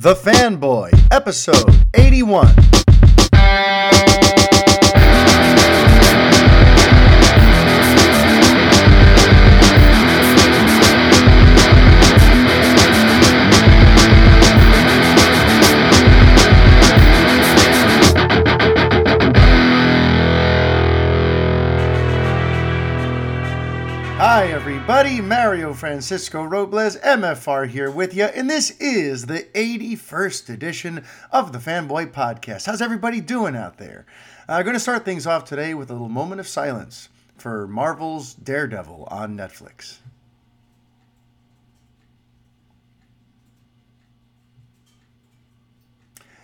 The Fanboy, episode 81. Mario Francisco Robles, MFR, here with you, and this is the 81st edition of the Fanboy Podcast. How's everybody doing out there? Uh, I'm going to start things off today with a little moment of silence for Marvel's Daredevil on Netflix.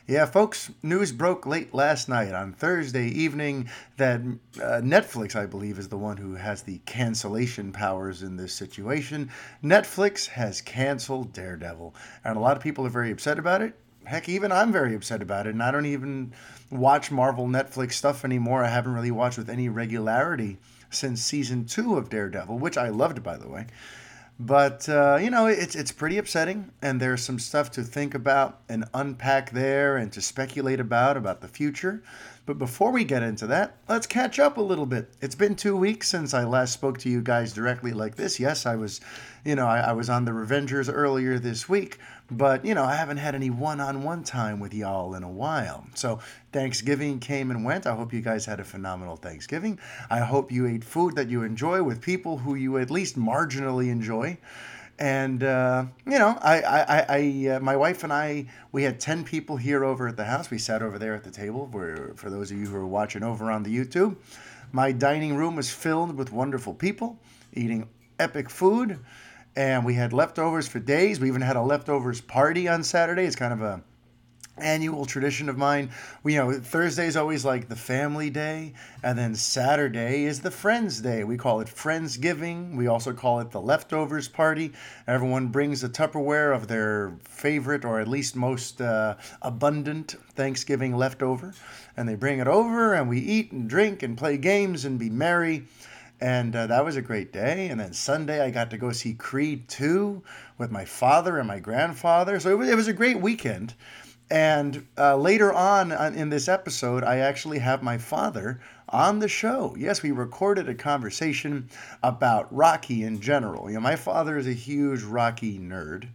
Yeah, folks, news broke late last night on Thursday evening that uh, Netflix, I believe, is the one who has the cancellation powers in this situation. Netflix has canceled Daredevil, and a lot of people are very upset about it. Heck, even I'm very upset about it, and I don't even watch Marvel Netflix stuff anymore. I haven't really watched with any regularity since season two of Daredevil, which I loved, by the way. But uh, you know, it's it's pretty upsetting, and there's some stuff to think about and unpack there, and to speculate about about the future. But before we get into that, let's catch up a little bit. It's been two weeks since I last spoke to you guys directly like this. Yes, I was, you know, I, I was on the Revengers earlier this week, but you know, I haven't had any one-on-one time with y'all in a while. So Thanksgiving came and went. I hope you guys had a phenomenal Thanksgiving. I hope you ate food that you enjoy with people who you at least marginally enjoy and uh, you know, I, I, I, uh, my wife and I, we had ten people here over at the house. We sat over there at the table. For for those of you who are watching over on the YouTube, my dining room was filled with wonderful people eating epic food, and we had leftovers for days. We even had a leftovers party on Saturday. It's kind of a annual tradition of mine. We, you know, Thursday is always like the family day, and then Saturday is the friends day. We call it Friendsgiving. We also call it the leftovers party. Everyone brings a Tupperware of their favorite or at least most uh, abundant Thanksgiving leftover, and they bring it over, and we eat and drink and play games and be merry. And uh, that was a great day. And then Sunday, I got to go see Creed 2 with my father and my grandfather. So it was, it was a great weekend. And uh, later on in this episode, I actually have my father on the show. Yes, we recorded a conversation about Rocky in general. You know, my father is a huge Rocky nerd.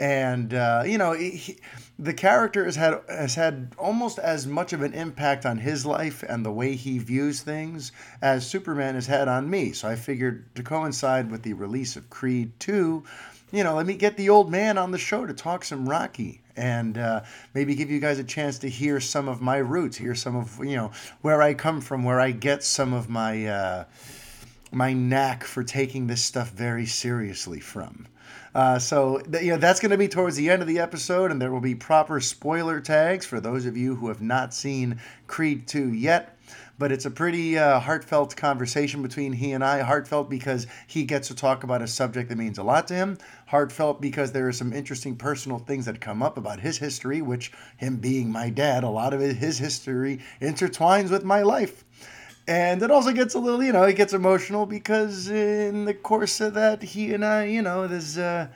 And uh, you know, he, the character has had has had almost as much of an impact on his life and the way he views things as Superman has had on me. So I figured to coincide with the release of Creed 2, you know, let me get the old man on the show to talk some Rocky and uh, maybe give you guys a chance to hear some of my roots, hear some of you know where I come from, where I get some of my uh, my knack for taking this stuff very seriously from. Uh, so th- you know that's going to be towards the end of the episode, and there will be proper spoiler tags for those of you who have not seen Creed 2 yet but it's a pretty uh, heartfelt conversation between he and I. Heartfelt because he gets to talk about a subject that means a lot to him. Heartfelt because there are some interesting personal things that come up about his history, which, him being my dad, a lot of his history intertwines with my life. And it also gets a little, you know, it gets emotional because in the course of that, he and I, you know, there's. Uh,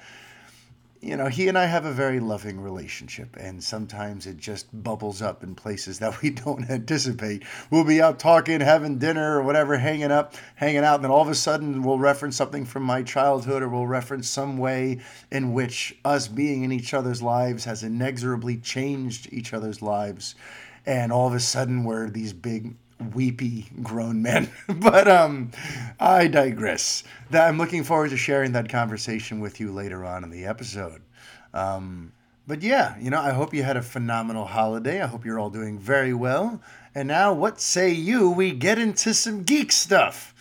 you know, he and I have a very loving relationship, and sometimes it just bubbles up in places that we don't anticipate. We'll be out talking, having dinner, or whatever, hanging up, hanging out, and then all of a sudden we'll reference something from my childhood, or we'll reference some way in which us being in each other's lives has inexorably changed each other's lives, and all of a sudden we're these big weepy grown men. but um, I digress. That I'm looking forward to sharing that conversation with you later on in the episode. Um, but yeah, you know, I hope you had a phenomenal holiday. I hope you're all doing very well. And now, what say you? We get into some geek stuff.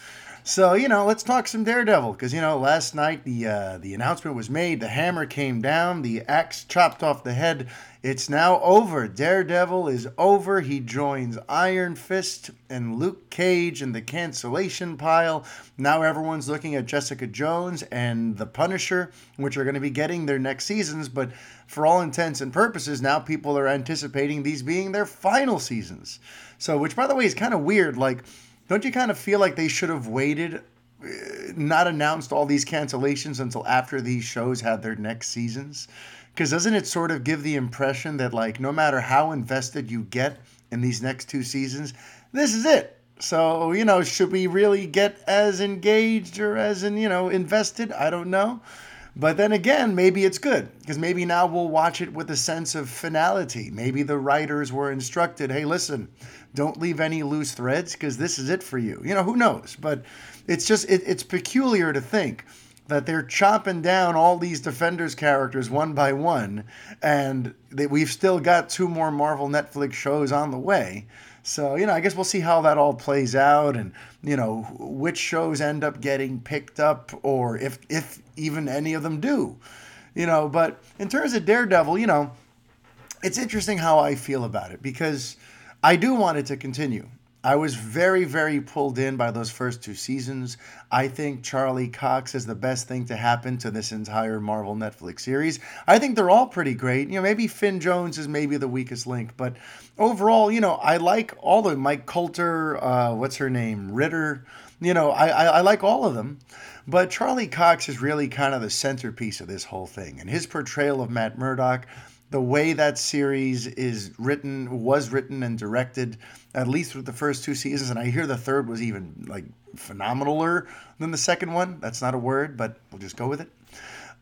So you know, let's talk some Daredevil because you know last night the uh, the announcement was made, the hammer came down, the axe chopped off the head. It's now over. Daredevil is over. He joins Iron Fist and Luke Cage in the cancellation pile. Now everyone's looking at Jessica Jones and The Punisher, which are going to be getting their next seasons. But for all intents and purposes, now people are anticipating these being their final seasons. So, which by the way is kind of weird. Like don't you kind of feel like they should have waited, uh, not announced all these cancellations until after these shows had their next seasons? Because doesn't it sort of give the impression that, like, no matter how invested you get in these next two seasons, this is it. So, you know, should we really get as engaged or as in, you know, invested? I don't know. But then again, maybe it's good because maybe now we'll watch it with a sense of finality. Maybe the writers were instructed, hey, listen, don't leave any loose threads because this is it for you. You know, who knows? But it's just, it, it's peculiar to think that they're chopping down all these defenders characters one by one and that we've still got two more marvel netflix shows on the way so you know i guess we'll see how that all plays out and you know which shows end up getting picked up or if if even any of them do you know but in terms of daredevil you know it's interesting how i feel about it because i do want it to continue I was very, very pulled in by those first two seasons. I think Charlie Cox is the best thing to happen to this entire Marvel Netflix series. I think they're all pretty great. You know, maybe Finn Jones is maybe the weakest link, but overall, you know, I like all the Mike Colter, uh, what's her name, Ritter. You know, I, I, I like all of them. But Charlie Cox is really kind of the centerpiece of this whole thing. And his portrayal of Matt Murdock, the way that series is written, was written and directed, at least with the first two seasons, and I hear the third was even like phenomenaler than the second one. That's not a word, but we'll just go with it.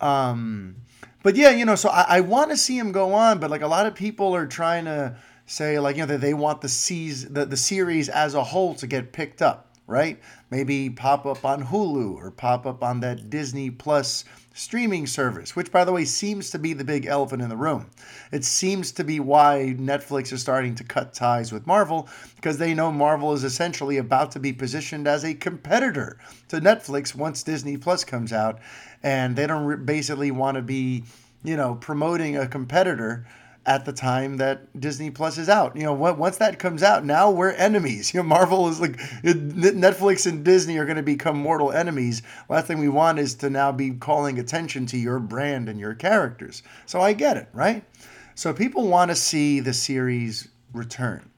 Um, but yeah, you know, so I, I want to see him go on, but like a lot of people are trying to say, like you know, that they want the seas the, the series as a whole to get picked up right? Maybe pop up on Hulu or pop up on that Disney Plus streaming service, which, by the way, seems to be the big elephant in the room. It seems to be why Netflix is starting to cut ties with Marvel because they know Marvel is essentially about to be positioned as a competitor to Netflix once Disney Plus comes out, and they don't basically want to be, you know, promoting a competitor at the time that Disney Plus is out. You know, once that comes out, now we're enemies. You know, Marvel is like Netflix and Disney are going to become mortal enemies. Last thing we want is to now be calling attention to your brand and your characters. So I get it, right? So people want to see the series return.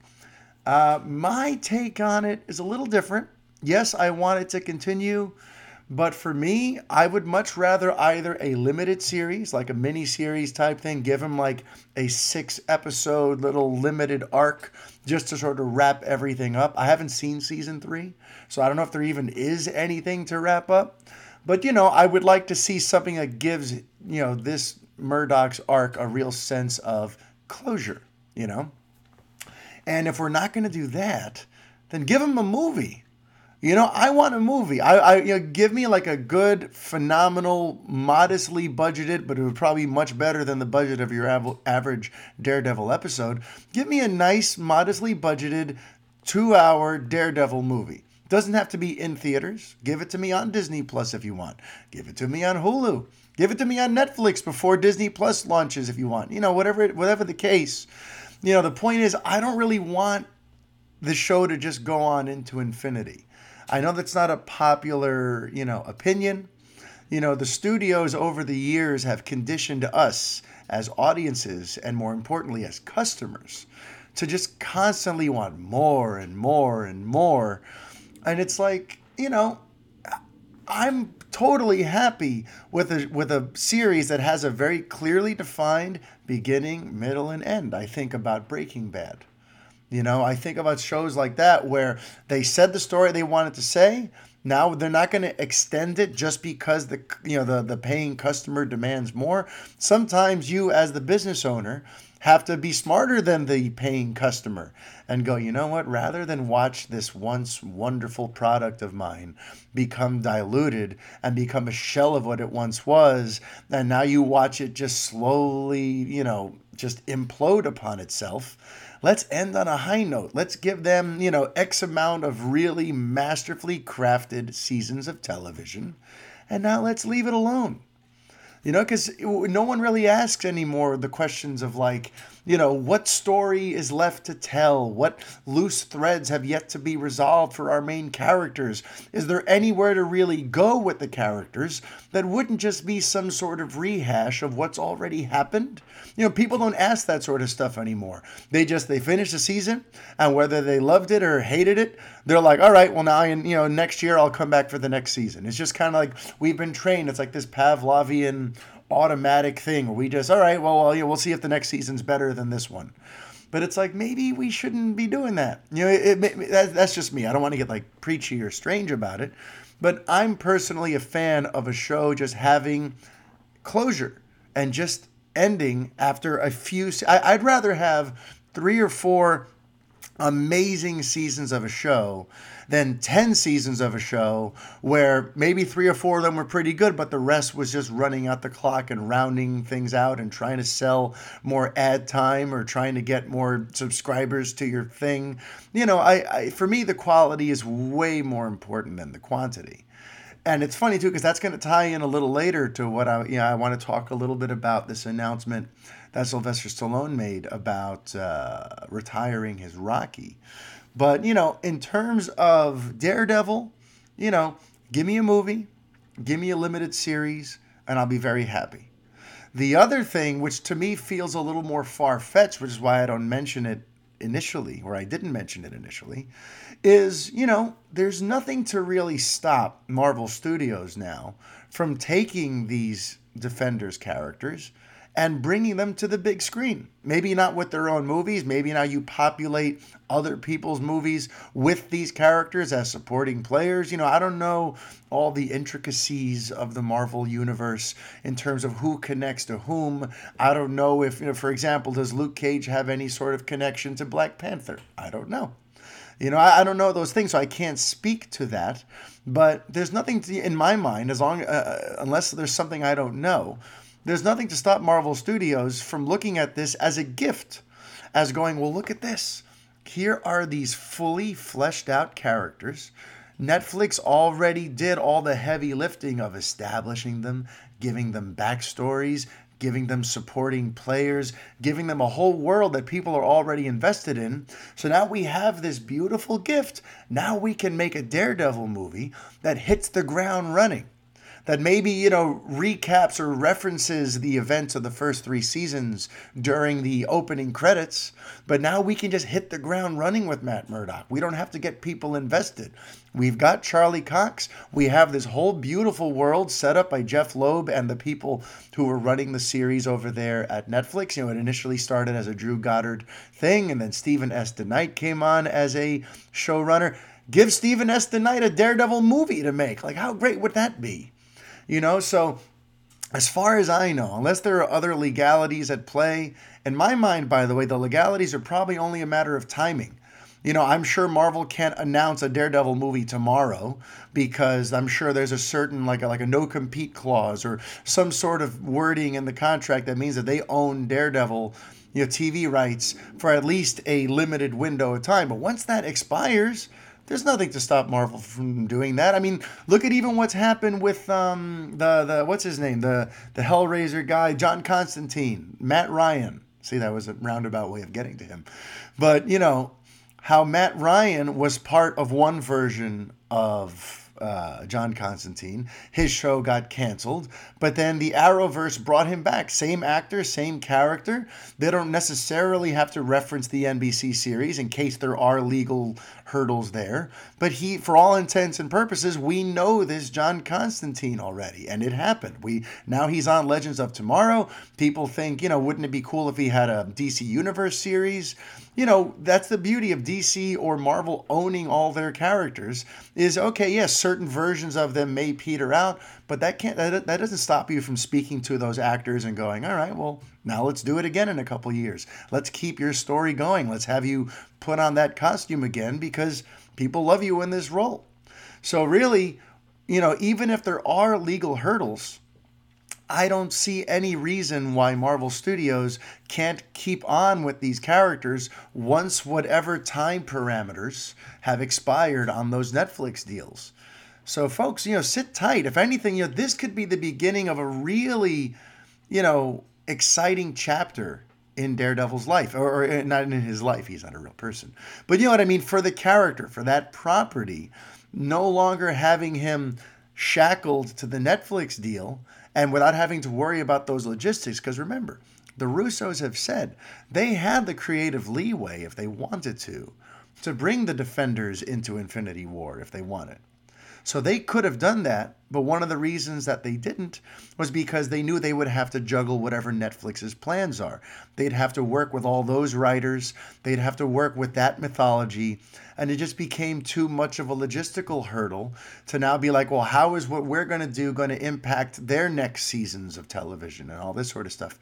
Uh, my take on it is a little different. Yes, I want it to continue. But for me, I would much rather either a limited series, like a mini series type thing, give them like a six episode little limited arc just to sort of wrap everything up. I haven't seen season three, so I don't know if there even is anything to wrap up. But, you know, I would like to see something that gives, you know, this Murdock's arc a real sense of closure, you know? And if we're not going to do that, then give him a movie you know, I want a movie. I, I you know, give me like a good, phenomenal, modestly budgeted, but it would probably be much better than the budget of your av- average Daredevil episode. Give me a nice, modestly budgeted, two-hour Daredevil movie. Doesn't have to be in theaters. Give it to me on Disney Plus if you want. Give it to me on Hulu. Give it to me on Netflix before Disney Plus launches if you want. You know, whatever whatever the case. You know, the point is I don't really want the show to just go on into infinity. I know that's not a popular, you know, opinion. You know, the studios over the years have conditioned us as audiences and more importantly as customers to just constantly want more and more and more. And it's like, you know, I'm totally happy with a with a series that has a very clearly defined beginning, middle, and end. I think about Breaking Bad. You know, I think about shows like that where they said the story they wanted to say. Now they're not going to extend it just because the you know the the paying customer demands more. Sometimes you as the business owner have to be smarter than the paying customer and go, you know what, rather than watch this once wonderful product of mine become diluted and become a shell of what it once was, and now you watch it just slowly, you know, just implode upon itself let's end on a high note. Let's give them, you know, X amount of really masterfully crafted seasons of television. And now let's leave it alone. You know, because no one really asks anymore the questions of like, you know, what story is left to tell? What loose threads have yet to be resolved for our main characters? Is there anywhere to really go with the characters that wouldn't just be some sort of rehash of what's already happened? You know, people don't ask that sort of stuff anymore. They just they finish the season and whether they loved it or hated it, they're like, all right, well now I, you know next year I'll come back for the next season. It's just kind of like we've been trained. It's like this Pavlovian automatic thing we just, all right, well, well yeah, we'll see if the next season's better than this one. But it's like maybe we shouldn't be doing that. You know, it, it, that, that's just me. I don't want to get like preachy or strange about it, but I'm personally a fan of a show just having closure and just ending after a few. I, I'd rather have three or four amazing seasons of a show than 10 seasons of a show where maybe three or four of them were pretty good, but the rest was just running out the clock and rounding things out and trying to sell more ad time or trying to get more subscribers to your thing. You know, I, I for me, the quality is way more important than the quantity and it's funny too because that's going to tie in a little later to what I you know I want to talk a little bit about this announcement that Sylvester Stallone made about uh, retiring his Rocky. But you know, in terms of Daredevil, you know, give me a movie, give me a limited series, and I'll be very happy. The other thing, which to me feels a little more far fetched, which is why I don't mention it initially, or I didn't mention it initially, is, you know, there's nothing to really stop Marvel Studios now from taking these Defenders characters and bringing them to the big screen. Maybe not with their own movies. Maybe now you populate other people's movies with these characters as supporting players. You know, I don't know all the intricacies of the Marvel universe in terms of who connects to whom. I don't know if, you know, for example, does Luke Cage have any sort of connection to Black Panther? I don't know. You know, I, I don't know those things, so I can't speak to that. But there's nothing to, in my mind, as long uh, uh, unless there's something I don't know, there's nothing to stop Marvel Studios from looking at this as a gift, as going, well, look at this. Here are these fully fleshed out characters. Netflix already did all the heavy lifting of establishing them, giving them backstories, giving them supporting players, giving them a whole world that people are already invested in. So now we have this beautiful gift. Now we can make a Daredevil movie that hits the ground running that maybe, you know, recaps or references the events of the first three seasons during the opening credits. But now we can just hit the ground running with Matt Murdock. We don't have to get people invested. We've got Charlie Cox. We have this whole beautiful world set up by Jeph Loeb and the people who were running the series over there at Netflix. You know, it initially started as a Drew Goddard thing, and then Stephen S. DeKnight came on as a showrunner. Give Stephen S. DeKnight a Daredevil movie to make. Like, how great would that be? You know, so as far as I know, unless there are other legalities at play, in my mind, by the way, the legalities are probably only a matter of timing. You know, I'm sure Marvel can't announce a Daredevil movie tomorrow because I'm sure there's a certain like a, like a no compete clause or some sort of wording in the contract that means that they own Daredevil, you know, TV rights for at least a limited window of time. But once that expires, there's nothing to stop Marvel from doing that. I mean, look at even what's happened with um, the the what's his name the the Hellraiser guy John Constantine Matt Ryan. See, that was a roundabout way of getting to him, but you know how Matt Ryan was part of one version of uh, John Constantine. His show got canceled, but then the Arrowverse brought him back. Same actor, same character. They don't necessarily have to reference the NBC series in case there are legal hurdles there. But he, for all intents and purposes, we know this John Constantine already, and it happened. We now he's on Legends of Tomorrow. People think, you know, wouldn't it be cool if he had a DC Universe series? You know, that's the beauty of DC or Marvel owning all their characters. Is okay, yes, certain versions of them may peter out, but that can't that, that doesn't stop you from speaking to those actors and going, all right, well, now let's do it again in a couple years. Let's keep your story going. Let's have you put on that costume again because people love you in this role. So really, you know, even if there are legal hurdles, I don't see any reason why Marvel Studios can't keep on with these characters once whatever time parameters have expired on those Netflix deals. So, folks, you know, sit tight. If anything, you know, this could be the beginning of a really, you know, exciting chapter in Daredevil's life, or, or, eh, not in his life. He's not a real person, but you know what I mean. For the character, for that property, no longer having him shackled to the Netflix deal, and without having to worry about those logistics. Because remember, the Russos have said they had the creative leeway if they wanted to, to bring the Defenders into Infinity War if they wanted. So they could have done that, but one of the reasons that they didn't was because they knew they would have to juggle whatever Netflix's plans are. They'd have to work with all those writers, they'd have to work with that mythology, and it just became too much of a logistical hurdle to now be like, well, how is what we're going to do going to impact their next seasons of television and all this sort of stuff?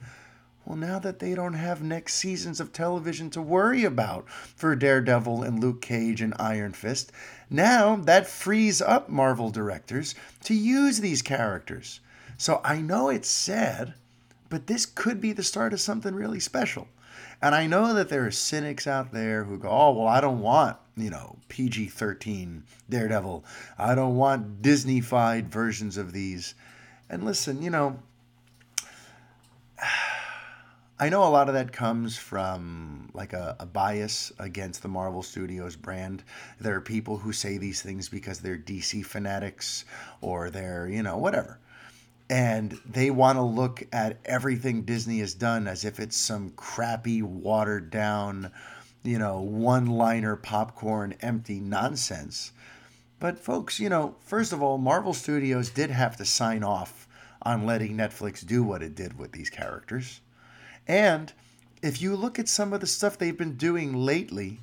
Well, now that they don't have next seasons of television to worry about for Daredevil and Luke Cage and Iron Fist, now that frees up Marvel directors to use these characters. So I know it's sad, but this could be the start of something really special. And I know that there are cynics out there who go, oh, well, I don't want, you know, PG 13 Daredevil. I don't want Disney-fied versions of these. And listen, you know, I know a lot of that comes from like a, a, bias against the Marvel Studios brand. There are people who say these things because they're DC fanatics or they're, you know, whatever. And they want to look at everything Disney has done as if it's some crappy, watered down, you know, one liner popcorn empty nonsense. But, folks, you know, first of all, Marvel Studios did have to sign off on letting Netflix do what it did with these characters. And if you look at some of the stuff they've been doing lately,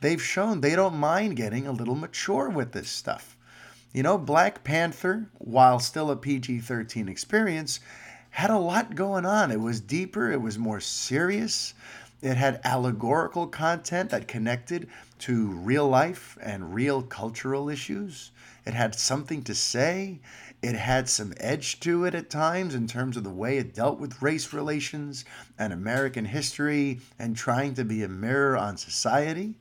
they've shown they don't mind getting a little mature with this stuff. You know, Black Panther, while still a PG 13 experience, had a lot going on. It was deeper, it was more serious, it had allegorical content that connected to real life and real cultural issues. It had something to say. It had some edge to it at times in terms of the way it dealt with race relations and American history and trying to be a mirror on society.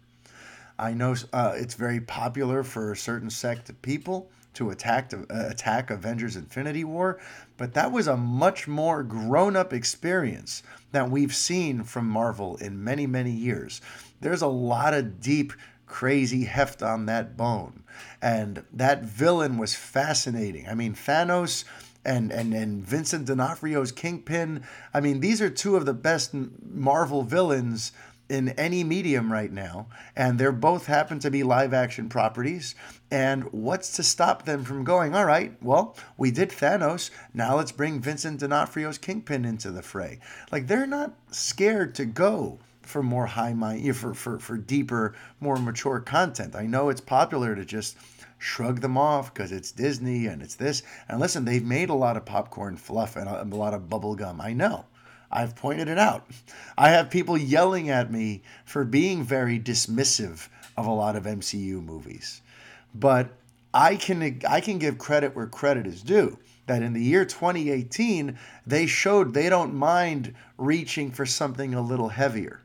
I know uh, it's very popular for a certain sect of people to attack uh, attack Avengers Infinity War, but that was a much more grown-up experience than we've seen from Marvel in many many years. There's a lot of deep crazy heft on that bone. And that villain was fascinating. I mean, Thanos and, and, and Vincent D'Onofrio's Kingpin. I mean, these are two of the best Marvel villains in any medium right now. And they're both happen to be live action properties. And what's to stop them from going, all right, well, we did Thanos. Now let's bring Vincent D'Onofrio's Kingpin into the fray. Like, they're not scared to go for more high mind for, for for deeper more mature content. I know it's popular to just shrug them off because it's disney and it's this. And listen they've made a lot of popcorn fluff and a, a lot of bubble gum. I know. I've pointed it out. I have people yelling at me for being very dismissive of a lot of mcu movies. But i can i can give credit where credit is due that in the year 2018 they showed they don't mind reaching for something a little heavier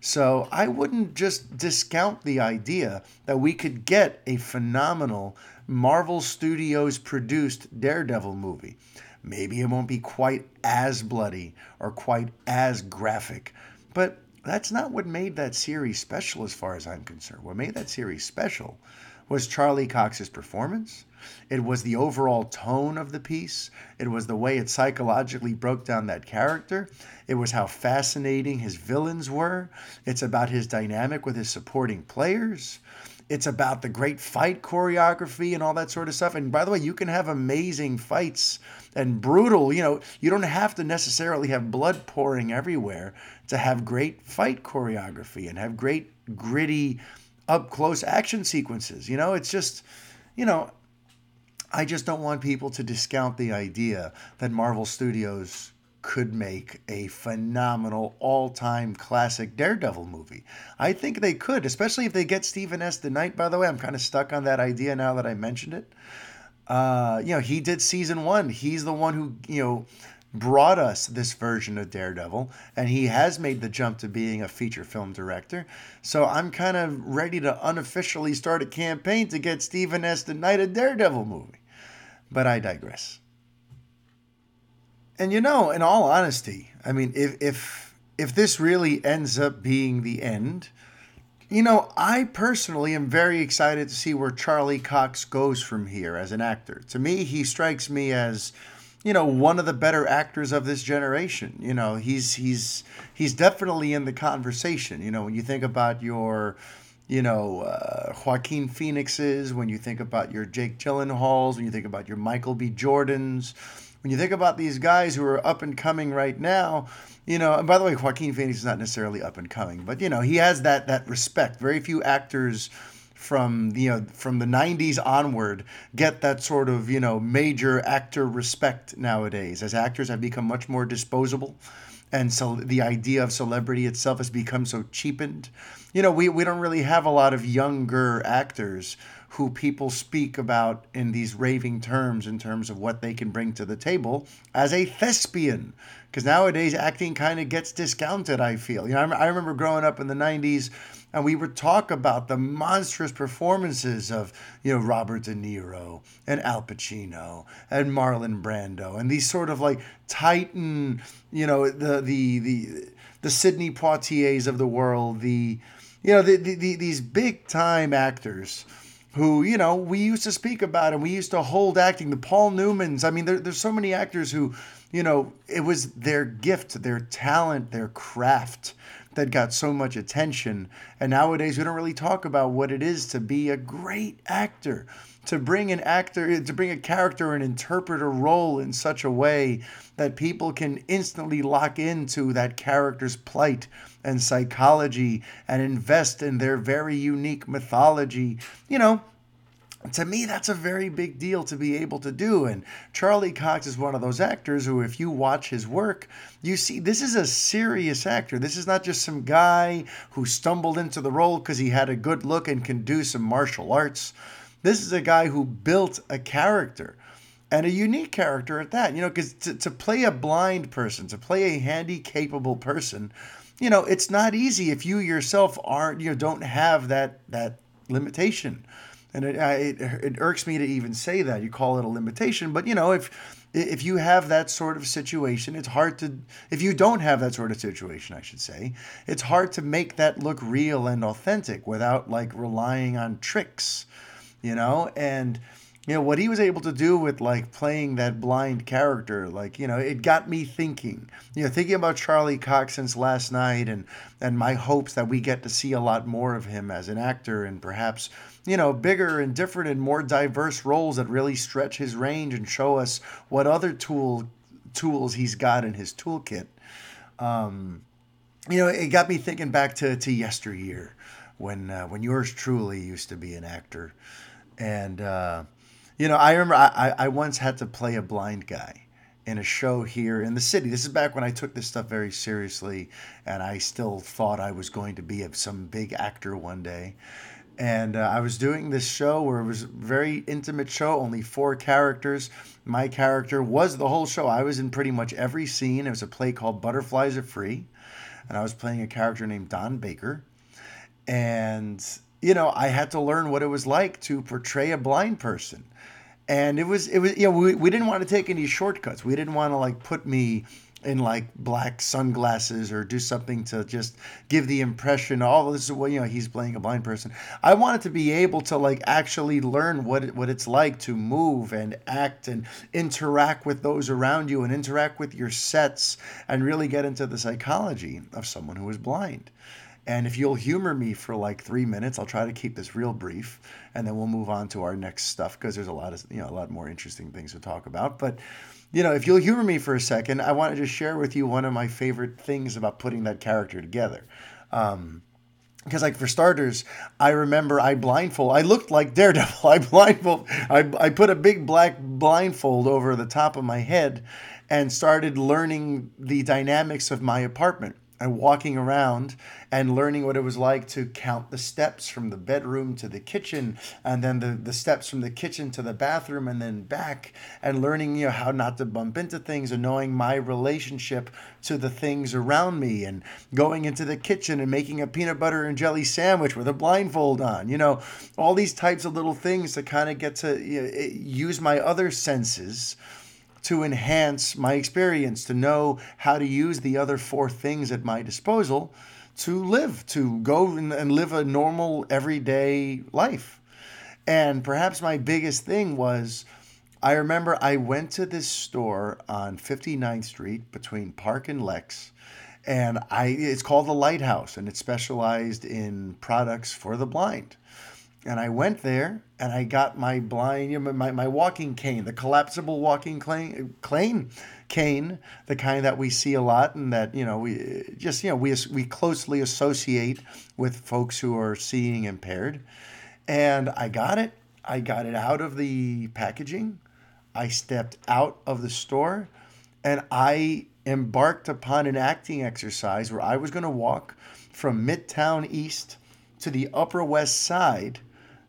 so I wouldn't just discount the idea that we could get a phenomenal Marvel Studios produced Daredevil movie. Maybe it won't be quite as bloody or quite as graphic, but that's not what made that series special as far as I'm concerned. What made that series special was Charlie Cox's performance. It was the overall tone of the piece. It was the way it psychologically broke down that character. It was how fascinating his villains were. It's about his dynamic with his supporting players. It's about the great fight choreography and all that sort of stuff. And by the way, you can have amazing fights and brutal, you know, you don't have to necessarily have blood pouring everywhere to have great fight choreography and have great gritty up close action sequences. You know, it's just, you know, I just don't want people to discount the idea that Marvel Studios could make a phenomenal all-time classic Daredevil movie. I think they could, especially if they get Stephen S. DeKnight. By the way, I'm kind of stuck on that idea now that I mentioned it. Uh, you know, he did season one. He's the one who you know brought us this version of Daredevil, and he has made the jump to being a feature film director. So I'm kind of ready to unofficially start a campaign to get Stephen S. DeKnight a Daredevil movie. But I digress. And you know, in all honesty, I mean, if if if this really ends up being the end, you know, I personally am very excited to see where Charlie Cox goes from here as an actor. To me, he strikes me as you know one of the better actors of this generation you know he's he's he's definitely in the conversation you know when you think about your you know, uh, Joaquin Phoenixes, when you think about your Jake Gyllenhaals, when you think about your Michael B. Jordans, when you think about these guys who are up and coming right now, you know, and by the way, Joaquin Phoenix is not necessarily up and coming, but you know, he has that that respect. Very few actors from you know from the 90s onward get that sort of you know major actor respect nowadays. As actors have become much more disposable and so the idea of celebrity itself has become so cheapened. You know we, we don't really have a lot of younger actors who people speak about in these raving terms in terms of what they can bring to the table as a thespian because nowadays acting kind of gets discounted i feel. You know I, I remember growing up in the 90s and we would talk about the monstrous performances of you know Robert De Niro and Al Pacino and Marlon Brando and these sort of like titan you know the the the the Sidney Poitiers of the world the you know the, the, the these big time actors who you know we used to speak about and we used to hold acting the Paul Newmans. I mean there, there's so many actors who you know it was their gift their talent their craft that got so much attention. And nowadays, we don't really talk about what it is to be a great actor, to bring an actor, to bring a character and interpret a role in such a way that people can instantly lock into that character's plight and psychology and invest in their very unique mythology. You know, to me, that's a very big deal to be able to do. And Charlie Cox is one of those actors who, if you watch his work, you see this is a serious actor. This is not just some guy who stumbled into the role because he had a good look and can do some martial arts. This is a guy who built a character and a unique character at that. You know, because to, to play a blind person, to play a handy capable person, you know, it's not easy if you yourself aren't, you know, don't have that that limitation and it, it, it irks me to even say that. You call it a limitation but you know if if you have that sort of situation it's hard to if you don't have that sort of situation i should say it's hard to make that look real and authentic without like relying on tricks you know? And you know what he was able to do with like playing that blind character like you know it got me thinking. You know thinking about charlie cox since last night and and my hopes that we get to see a lot more of him as an actor and perhaps you know bigger and different and more diverse roles that really stretch his range and show us what other tool tools he's got in his toolkit um, you know it got me thinking back to to yesteryear when uh, when yours truly used to be an actor and uh, you know, I remember I, I once had to play a blind guy in a show here in the city. This is back when I took this stuff very seriously and I still thought I was going to be some big actor one day. And uh, I was doing this show where it was a very intimate show, only four characters. My character was the whole show. I was in pretty much every scene. It was a play called Butterflies Are Free. And I was playing a character named Don Baker. And, you know, I had to learn what it was like to portray a blind person and it was it was you know we, we didn't want to take any shortcuts we didn't want to like put me in like black sunglasses or do something to just give the impression oh this is what you know he's playing a blind person i wanted to be able to like actually learn what it, what it's like to move and act and interact with those around you and interact with your sets and really get into the psychology of someone who is blind and if you'll humor me for like three minutes, I'll try to keep this real brief, and then we'll move on to our next stuff because there's a lot of you know a lot more interesting things to talk about. But you know, if you'll humor me for a second, I want to share with you one of my favorite things about putting that character together. Um, because like for starters i remember i blindfold i looked like daredevil i blindfold I, I put a big black blindfold over the top of my head and started learning the dynamics of my apartment and walking around and learning what it was like to count the steps from the bedroom to the kitchen and then the, the steps from the kitchen to the bathroom and then back and learning you know how not to bump into things and knowing my relationship to the things around me and going into the kitchen and making a peanut butter and jelly sandwich with a blindfold on you know all these types of little things to kind of get to you know, use my other senses to enhance my experience, to know how to use the other four things at my disposal to live, to go and live a normal, everyday life. And perhaps my biggest thing was I remember I went to this store on 59th Street between Park and Lex, and I it's called the Lighthouse, and it's specialized in products for the blind. And I went there and I got my blind, you know, my, my walking cane, the collapsible walking cane, cane, cane, the kind that we see a lot and that, you know, we just, you know, we, we closely associate with folks who are seeing impaired. And I got it. I got it out of the packaging. I stepped out of the store and I embarked upon an acting exercise where I was going to walk from Midtown East to the Upper West Side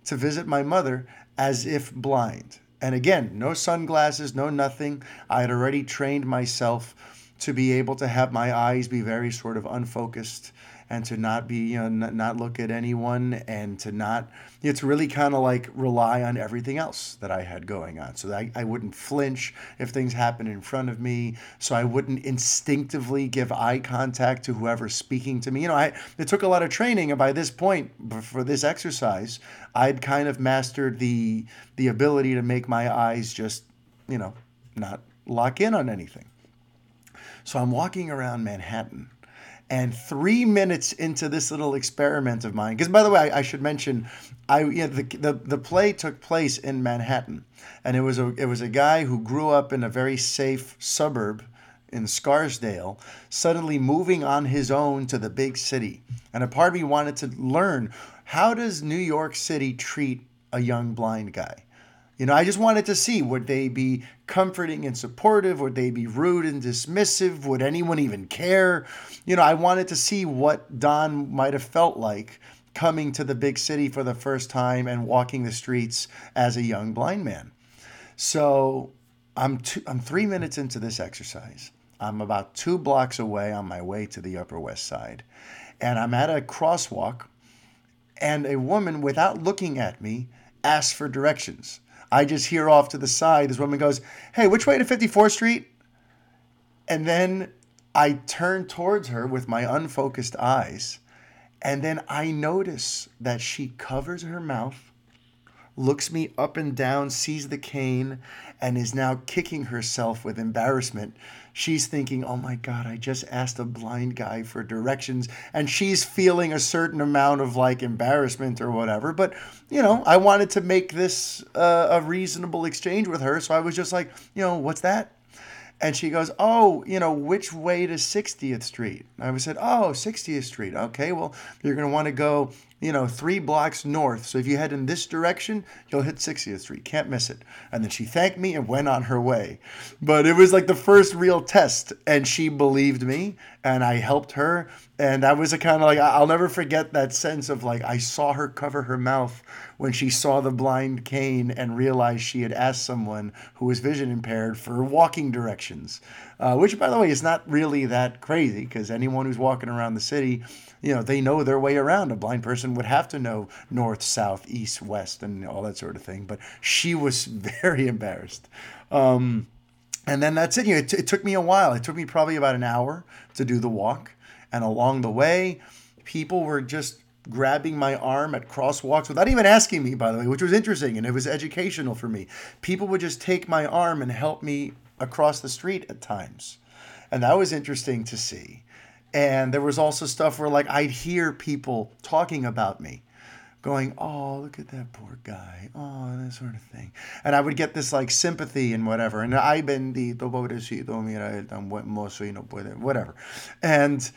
to visit my mother as if blind. And again, no sunglasses, no nothing. I had already trained myself to be able to have my eyes be very sort of unfocused and to not be you know not look at anyone and to not it's really kind of like rely on everything else that I had going on. So I, I wouldn't flinch if things happened in front of me. So I wouldn't instinctively give eye contact to whoever's speaking to me. You know I it took a lot of training and by this point for this exercise I'd kind of mastered the the ability to make my eyes just you know not lock in on anything. So I'm walking around Manhattan and three minutes into this little experiment of mine, because by the way, I, I, should mention, I you know, the, the the play took place in Manhattan, and it was a it was a guy who grew up in a very safe suburb in Scarsdale, suddenly moving on his own to the big city, and a part of me wanted to learn how does New York City treat a young blind guy. You know, I just wanted to see would they be comforting and supportive? Would they be rude and dismissive? Would anyone even care? You know, I wanted to see what Don might have felt like coming to the big city for the first time and walking the streets as a young blind man. So I'm two, I'm three minutes into this exercise. I'm about two blocks away on my way to the Upper West Side, and I'm at a crosswalk, and a woman, without looking at me, asks for directions. I just hear off to the side this woman goes, Hey, which way to 54th Street? And then I turn towards her with my unfocused eyes. And then I notice that she covers her mouth, looks me up and down, sees the cane, and is now kicking herself with embarrassment she's thinking, oh my God, I just asked a blind guy for directions. And she's feeling a certain amount of like embarrassment or whatever. But, you know, I wanted to make this uh, a reasonable exchange with her. So I was just like, you know, what's that? And she goes, Oh, you know, which way to 60th Street? I said, Oh, 60th Street. Okay, well, you're going to want to go you know, three blocks north. So if you head in this direction, you'll hit 60th Street. Can't miss it. And then she thanked me and went on her way. But it was like the first real test. And she believed me and I helped her. And that was a kind of like, I'll never forget that sense of like, I saw her cover her mouth when she saw the blind cane and realized she had asked someone who was vision impaired for walking directions. Uh, which, by the way, is not really that crazy because anyone who's walking around the city, you know, they know their way around. A blind person would have to know north, south, east, west, and all that sort of thing. But she was very embarrassed. Um, and then that's it. You know, it, t- it took me a while. It took me probably about an hour to do the walk. And along the way, people were just grabbing my arm at crosswalks without even asking me, by the way, which was interesting and it was educational for me. People would just take my arm and help me across the street at times. And that was interesting to see. And there was also stuff where, like, I'd hear people talking about me, going, Oh, look at that poor guy. Oh, that sort of thing. And I would get this, like, sympathy and whatever. And I bendito, pobrecito, mira, el tan buen mozo y no puede, whatever. And,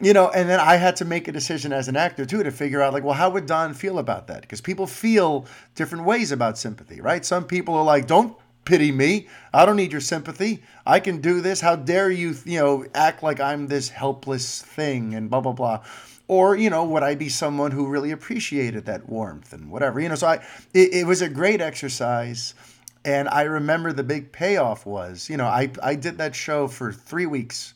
you know, and then I had to make a decision as an actor too to figure out like, well, how would Don feel about that? Because people feel different ways about sympathy, right? Some people are like, don't pity me. I don't need your sympathy. I can do this. How dare you, you know, act like I'm this helpless thing and blah blah blah. Or, you know, would I be someone who really appreciated that warmth and whatever? You know, so I it, it was a great exercise. And I remember the big payoff was, you know, I, I did that show for three weeks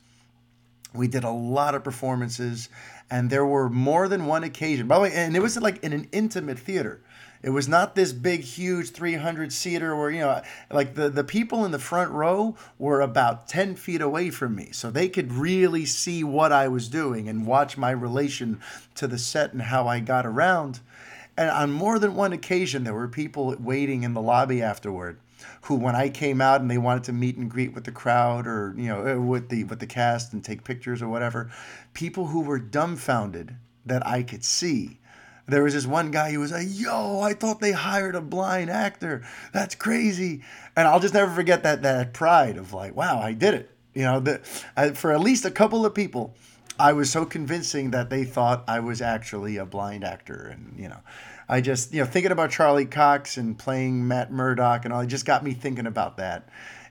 we did a lot of performances, and there were more than one occasion. By the way, and it was like in an intimate theater. It was not this big, huge 300 seater where, you know, like the, the people in the front row were about 10 feet away from me. So they could really see what I was doing and watch my relation to the set and how I got around. And on more than one occasion, there were people waiting in the lobby afterward who when I came out and they wanted to meet and greet with the crowd or you know uh, with the with the cast and take pictures or whatever, people who were dumbfounded that I could see. There was this one guy who was like, "Yo, I thought they hired a blind actor. That's crazy." And I'll just never forget that that pride of like, "Wow, I did it." You know, uh, for at least a couple of people, I was so convincing that they thought I was actually a blind actor, and you know, I just you know thinking about Charlie Cox and playing Matt Murdock and all, it just got me thinking about that,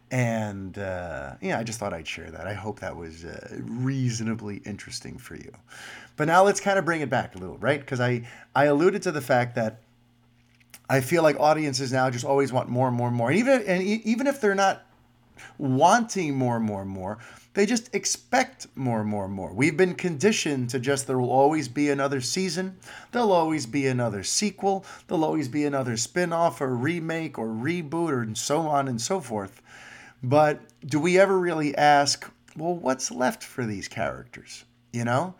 and uh, yeah, I just thought I'd share that. I hope that was uh, reasonably interesting for you. But now let's kind of bring it back a little, right? Because I I alluded to the fact that I feel like audiences now just always want more and more and more, and even and even if they're not wanting more and more and more. They just expect more and more and more. We've been conditioned to just there will always be another season, there'll always be another sequel, there'll always be another spin off or remake or reboot or and so on and so forth. But do we ever really ask, well, what's left for these characters? You know?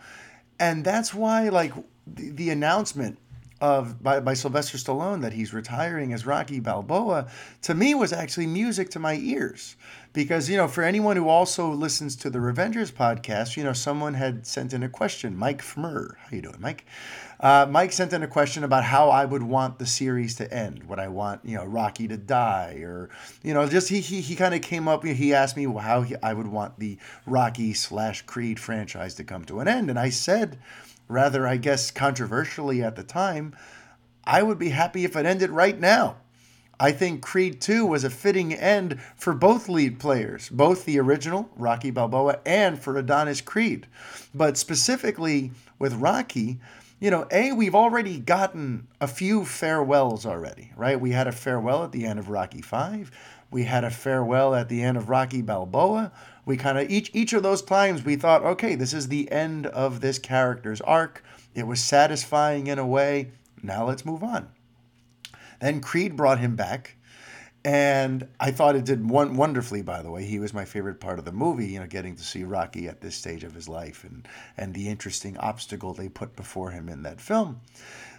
And that's why, like, the, the announcement of by, by Sylvester Stallone that he's retiring as Rocky Balboa to me was actually music to my ears because you know for anyone who also listens to the Revengers podcast you know someone had sent in a question. Mike Fmer how you doing Mike? Uh, Mike sent in a question about how I would want the series to end. Would I want you know Rocky to die? Or you know just he he, he kind of came up he asked me how he, I would want the Rocky slash Creed franchise to come to an end. And I said rather, I guess, controversially at the time, I would be happy if it ended right now. I think Creed 2 was a fitting end for both lead players, both the original, Rocky Balboa, and for Adonis Creed. But specifically with Rocky, you know, A, we've already gotten a few farewells already, right? We had a farewell at the end of Rocky 5. We had a farewell at the end of Rocky Balboa we kind of each each of those times we thought, okay, this is the end of this character's arc. It was satisfying in a way. Now let's move on. Then Creed brought him back, and I thought it did one wonderfully. By the way, he was my favorite part of the movie. You know, getting to see Rocky at this stage of his life and and the interesting obstacle they put before him in that film.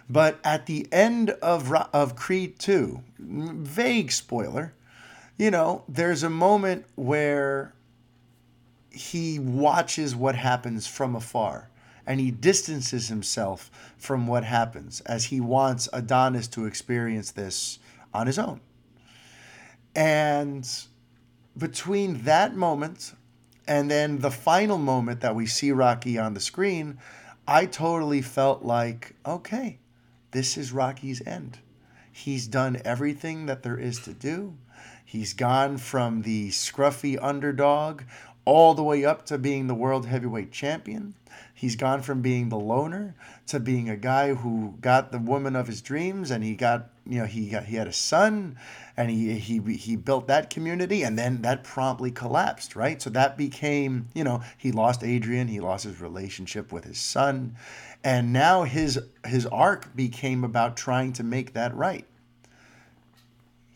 But at the end of of Creed 2, vague spoiler, you know, there's a moment where he watches what happens from afar and he distances himself from what happens as he wants Adonis to experience this on his own. And between that moment and then the final moment that we see Rocky on the screen, I totally felt like, okay, this is Rocky's end. He's done everything that there is to do. He's gone from the scruffy underdog all the way up to being the world heavyweight champion. He's gone from being the loner to being a guy who got the woman of his dreams, and he got you know he got he had a son, and he he he built that community, and then that promptly collapsed, right? So that became you know he lost Adrian, he lost his relationship with his son, and now his his arc became about trying to make that right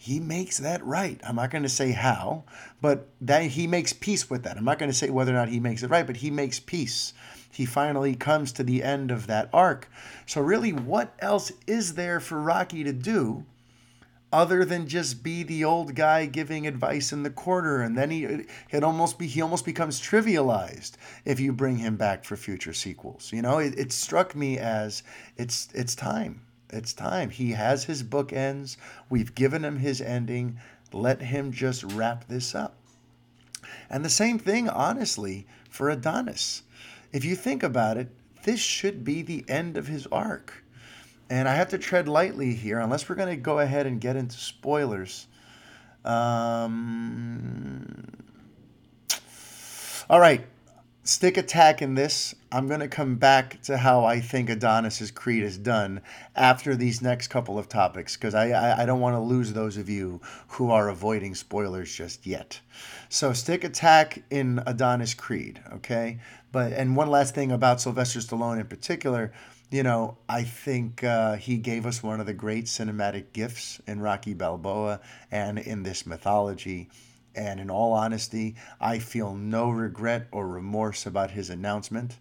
he makes that right. I'm not going to say how, but that he makes peace with that. I'm not going to say whether or not he makes it right, but he makes peace. He finally comes to the end of that arc. So really, what else is there for Rocky to do other than just be the old guy giving advice in the corner and then he it almost be he almost becomes trivialized if you bring him back for future sequels. You know, it, it struck me as it's it's time it's time. He has his bookends. We've given him his ending. Let him just wrap this up. And the same thing, honestly, for Adonis. If you think about it, this should be the end of his arc. And I have to tread lightly here, unless we're going to go ahead and get into spoilers. Um, all right stick attack in this. I'm going to come back to how I think Adonis's Creed is done after these next couple of topics because I, I, I, don't want to lose those of you who are avoiding spoilers just yet. So stick attack in Adonis Creed, okay? But and one last thing about Sylvester Stallone in particular, you know, I think uh, he gave us one of the great cinematic gifts in Rocky Balboa and in this mythology And in all honesty, I feel no regret or remorse about his announcement.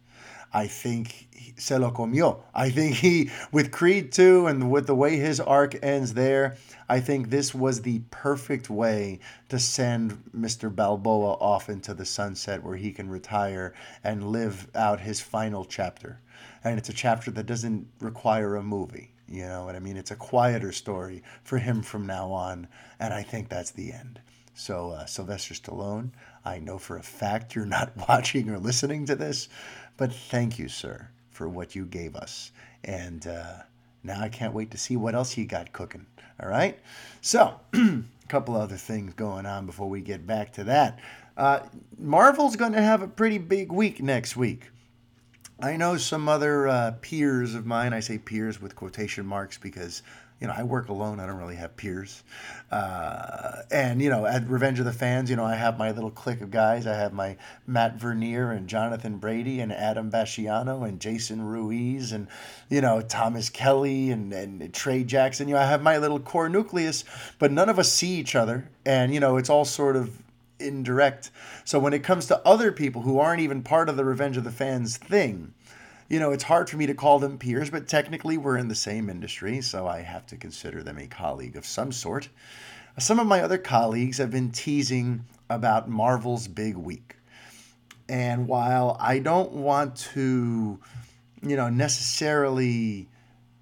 I think se lo comió. I think he, with Creed 2 and with the way his arc ends there, I think this was the perfect way to send Mr. Balboa off into the sunset where he can retire and live out his final chapter. And it's a chapter that doesn't require a movie. You know what I mean? It's a quieter story for him from now on. And I think that's the end. So, uh, Sylvester Stallone, I know for a fact you're not watching or listening to this, but thank you, sir, for what you gave us. And uh, now I can't wait to see what else you got cooking. All right? So, a couple other things going on before we get back to that. Uh, Marvel's going to have a pretty big week next week. I know some other uh, peers of mine, I say peers with quotation marks because you know, I work alone. I don't really have peers. Uh, and, you know, at Revenge of the Fans, you know, I have my little clique of guys. I have my Matt Vernier and Jonathan Brady and Adam Basciano and Jason Ruiz and, you know, Thomas Kelly and, and Trey Jackson. You know, I have my little core nucleus, but none of us see each other. And, you know, it's all sort of indirect. So when it comes to other people who aren't even part of the Revenge of the Fans thing, you know, it's hard for me to call them peers, but technically we're in the same industry, so I have to consider them a colleague of some sort. Some of my other colleagues have been teasing about Marvel's big week. And while I don't want to, you know, necessarily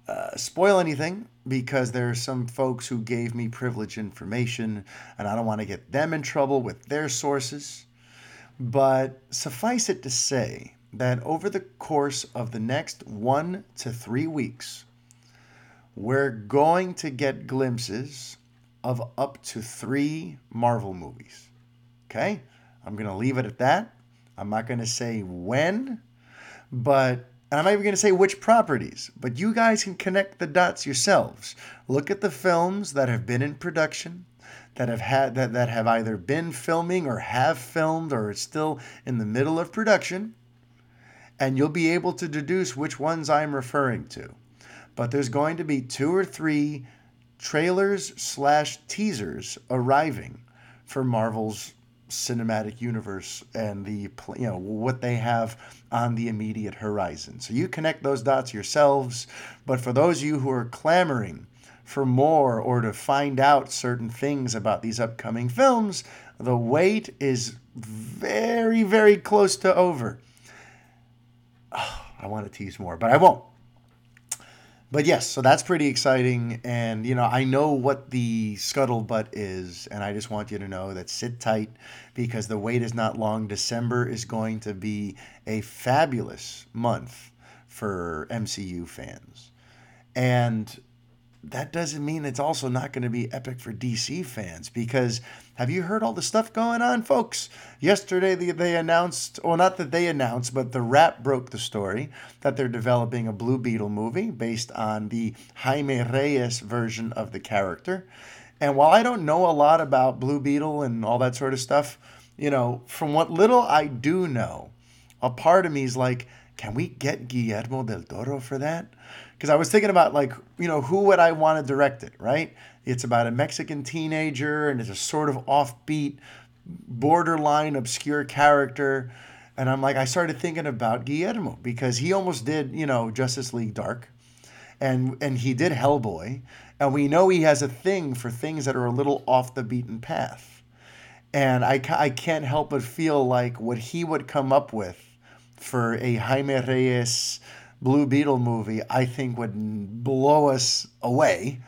uh, spoil anything, because there are some folks who gave me privileged information and I don't want to get them in trouble with their sources. But suffice it to say that over the course of the next one to three weeks, we're going to get glimpses of up to three Marvel movies. Okay? I'm going to leave it at that. I'm not going to say when, but I'm not even going to say which properties, but you guys can connect the dots yourselves. Look at the films that have been in production, that have had that, that have either been filming or have filmed or are still in the middle of production, and you'll be able to deduce which ones I'm referring to. But there's going to be two or three trailers slash teasers arriving for Marvel's cinematic universe and the you know what they have on the immediate horizon. So you connect those dots yourselves, but for those of you who are clamoring for more or to find out certain things about these upcoming films, the wait is very very close to over. I want to tease more, but I won't. But yes, so that's pretty exciting. And, you know, I know what the scuttlebutt is. And I just want you to know that sit tight because the wait is not long. December is going to be a fabulous month for MCU fans. And that doesn't mean it's also not going to be epic for DC fans because have you heard all the stuff going on, folks? Yesterday they, announced, well, not that they announced, but the Wrap broke the story that they're developing a Blue Beetle movie based on the Jaime Reyes version of the character. And while I don't know a lot about Blue Beetle and all that sort of stuff, you know, from what little I do know, a part of me is like, can we get Guillermo del Toro for that? because I was thinking about like you know who would I want to direct it right it's about a Mexican teenager and it's a sort of offbeat borderline obscure character. And I'm like I started thinking about Guillermo because he almost did you know Justice League Dark. And and he did Hellboy. And we know he has a thing for things that are a little off the beaten path. And I, I can't help but feel like what he would come up with for a Jaime Reyes Blue Beetle movie, I think would blow us away.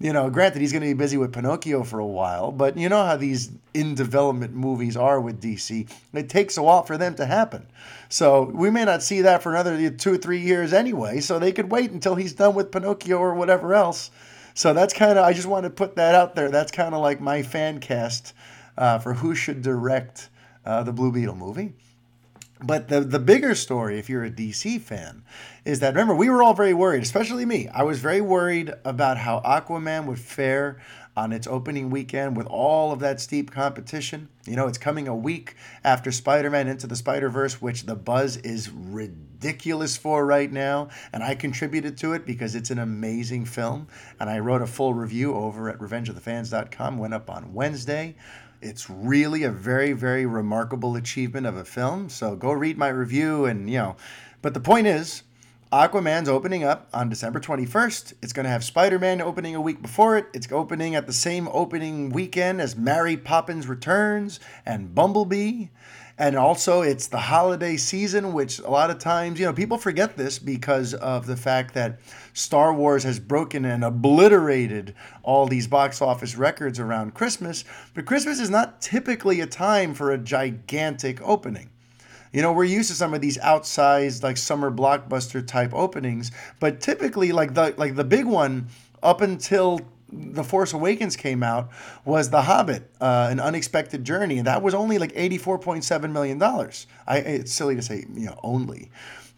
You know, granted, he's going to be busy with Pinocchio for a while, but you know how these in development movies are with DC. It takes a while for them to happen. So we may not see that for another two or three years anyway, so they could wait until he's done with Pinocchio or whatever else. So that's kind of, I just want to put that out there. That's kind of like my fan cast uh, for who should direct uh, the Blue Beetle movie. But the, the bigger story, if you're a DC fan, is that remember, we were all very worried, especially me. I was very worried about how Aquaman would fare on its opening weekend with all of that steep competition. You know, it's coming a week after Spider Man Into the Spider Verse, which the buzz is ridiculous for right now. And I contributed to it because it's an amazing film. And I wrote a full review over at revengeofthefans.com, went up on Wednesday It's really a very, very remarkable achievement of a film. So go read my review and, you know, but the point is, Aquaman's opening up on December 21st. It's going to have Spider Man opening a week before it. It's opening at the same opening weekend as Mary Poppins Returns and Bumblebee. And also, it's the holiday season, which a lot of times, you know, people forget this because of the fact that Star Wars has broken and obliterated all these box office records around Christmas. But Christmas is not typically a time for a gigantic opening. You know, we're used to some of these outsized like summer blockbuster type openings, but typically like the like the big one up until the Force Awakens came out was The Hobbit, uh, An Unexpected Journey, and that was only like eighty-four point seven million dollars. I it's silly to say you know only,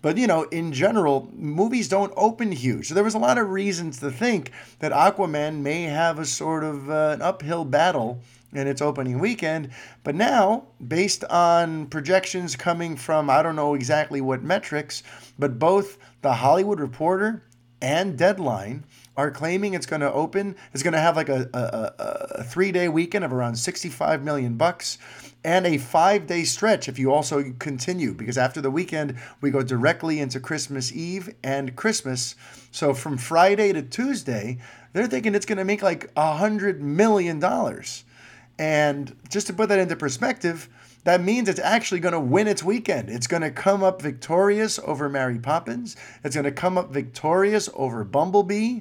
but you know in general movies don't open huge. So there was a lot of reasons to think that Aquaman may have a sort of uh, an uphill battle in its opening weekend. But now, based on projections coming from I don't know exactly what metrics, but both the Hollywood Reporter and Deadline are claiming it's going to open. It's going to have like a, a, a three day weekend of around 65 million bucks and a five day stretch if you also continue, because after the weekend, we go directly into Christmas Eve and Christmas. So from Friday to Tuesday, they're thinking it's going to make like a $100 million. And just to put that into perspective, that means it's actually going to win its weekend. It's going to come up victorious over Mary Poppins. It's going to come up victorious over Bumblebee.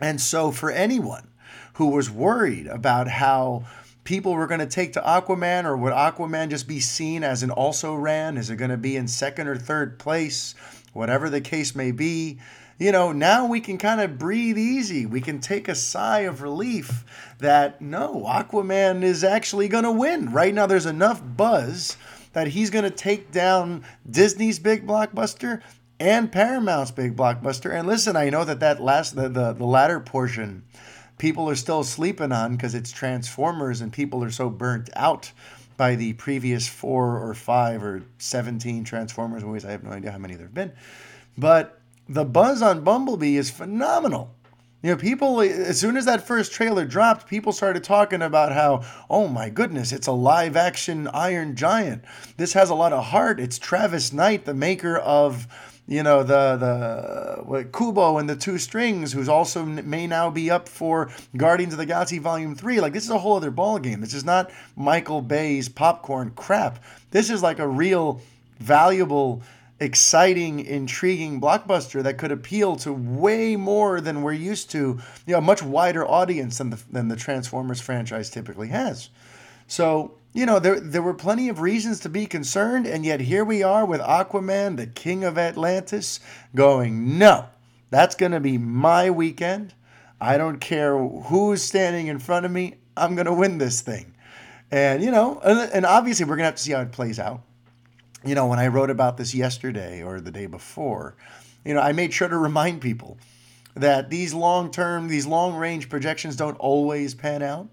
And so, for anyone who was worried about how people were going to take to Aquaman, or would Aquaman just be seen as an also ran? Is it going to be in second or third place? Whatever the case may be, you know, now we can kind of breathe easy. We can take a sigh of relief that no, Aquaman is actually going to win. Right now, there's enough buzz that he's going to take down Disney's big blockbuster and Paramount's big blockbuster. And listen, I know that that last the the, the latter portion people are still sleeping on because it's Transformers and people are so burnt out by the previous four or five or 17 Transformers movies. I have no idea how many there have been. But the buzz on Bumblebee is phenomenal. You know, people, as soon as that first trailer dropped, people started talking about how, oh my goodness, it's a live action Iron Giant. This has a lot of heart. It's Travis Knight, the maker of, you know, the, the what, Kubo and the Two Strings, who's also may now be up for Guardians of the Galaxy Volume 3. Like, this is a whole other ballgame. This is not Michael Bay's popcorn crap. This is like a real valuable exciting, intriguing blockbuster that could appeal to way more than we're used to, you know, a much wider audience than the, than the Transformers franchise typically has. So, you know, there, there were plenty of reasons to be concerned, and yet here we are with Aquaman, the king of Atlantis, going, no, that's going to be my weekend. I don't care who's standing in front of me, I'm going to win this thing. And, you know, and, and obviously we're going to have to see how it plays out you know, when I wrote about this yesterday or the day before, you know, I made sure to remind people that these long term, these long range projections don't always pan out.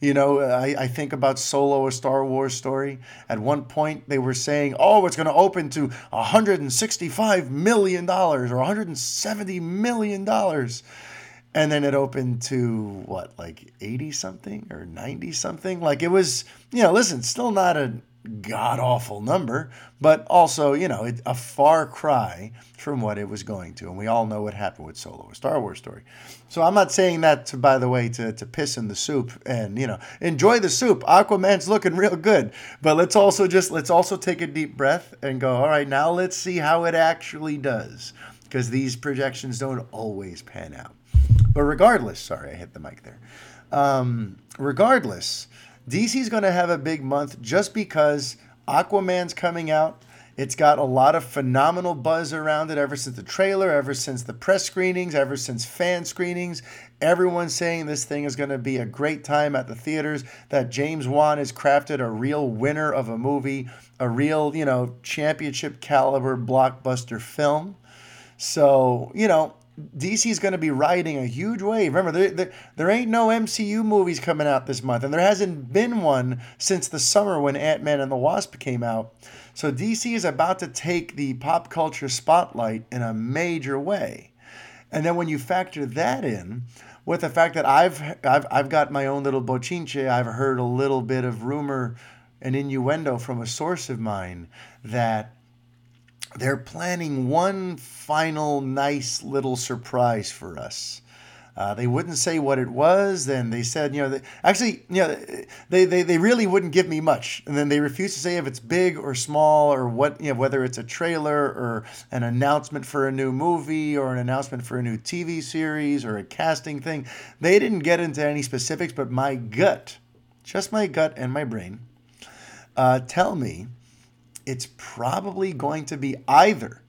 You know, uh, I, I think about Solo, a Star Wars story. At one point, they were saying, oh, it's going to open to $165 million or $170 million. And then it opened to what, like 80 something or 90 something? Like it was, you know, listen, still not a god awful number, but also, you know, a far cry from what it was going to. And we all know what happened with Solo, a Star Wars story. So I'm not saying that, to, by the way, to, to piss in the soup and, you know, enjoy the soup. Aquaman's looking real good. But let's also just, let's also take a deep breath and go, all right, now let's see how it actually does. Because these projections don't always pan out. But regardless, sorry, I hit the mic there. Um, regardless, DC's going to have a big month just because Aquaman's coming out. It's got a lot of phenomenal buzz around it ever since the trailer, ever since the press screenings, ever since fan screenings. Everyone's saying this thing is going to be a great time at the theaters, that James Wan has crafted a real winner of a movie, a real, you know, championship caliber blockbuster film. So, you know, DC is going to be riding a huge wave. Remember, there, there, there, ain't no MCU movies coming out this month, and there hasn't been one since the summer when Ant Man and the Wasp came out. So DC is about to take the pop culture spotlight in a major way. And then when you factor that in, with the fact that I've I've I've got my own little bochinche. I've heard a little bit of rumor and innuendo from a source of mine that they're planning one final nice little surprise for us. Uh, they wouldn't say what it was. Then they said, you know, they, actually, you know, they, they, they really wouldn't give me much. And then they refused to say if it's big or small or what, you know, whether it's a trailer or an announcement for a new movie or an announcement for a new TV series or a casting thing. They didn't get into any specifics, but my gut, just my gut and my brain, uh, tell me it's probably going to be either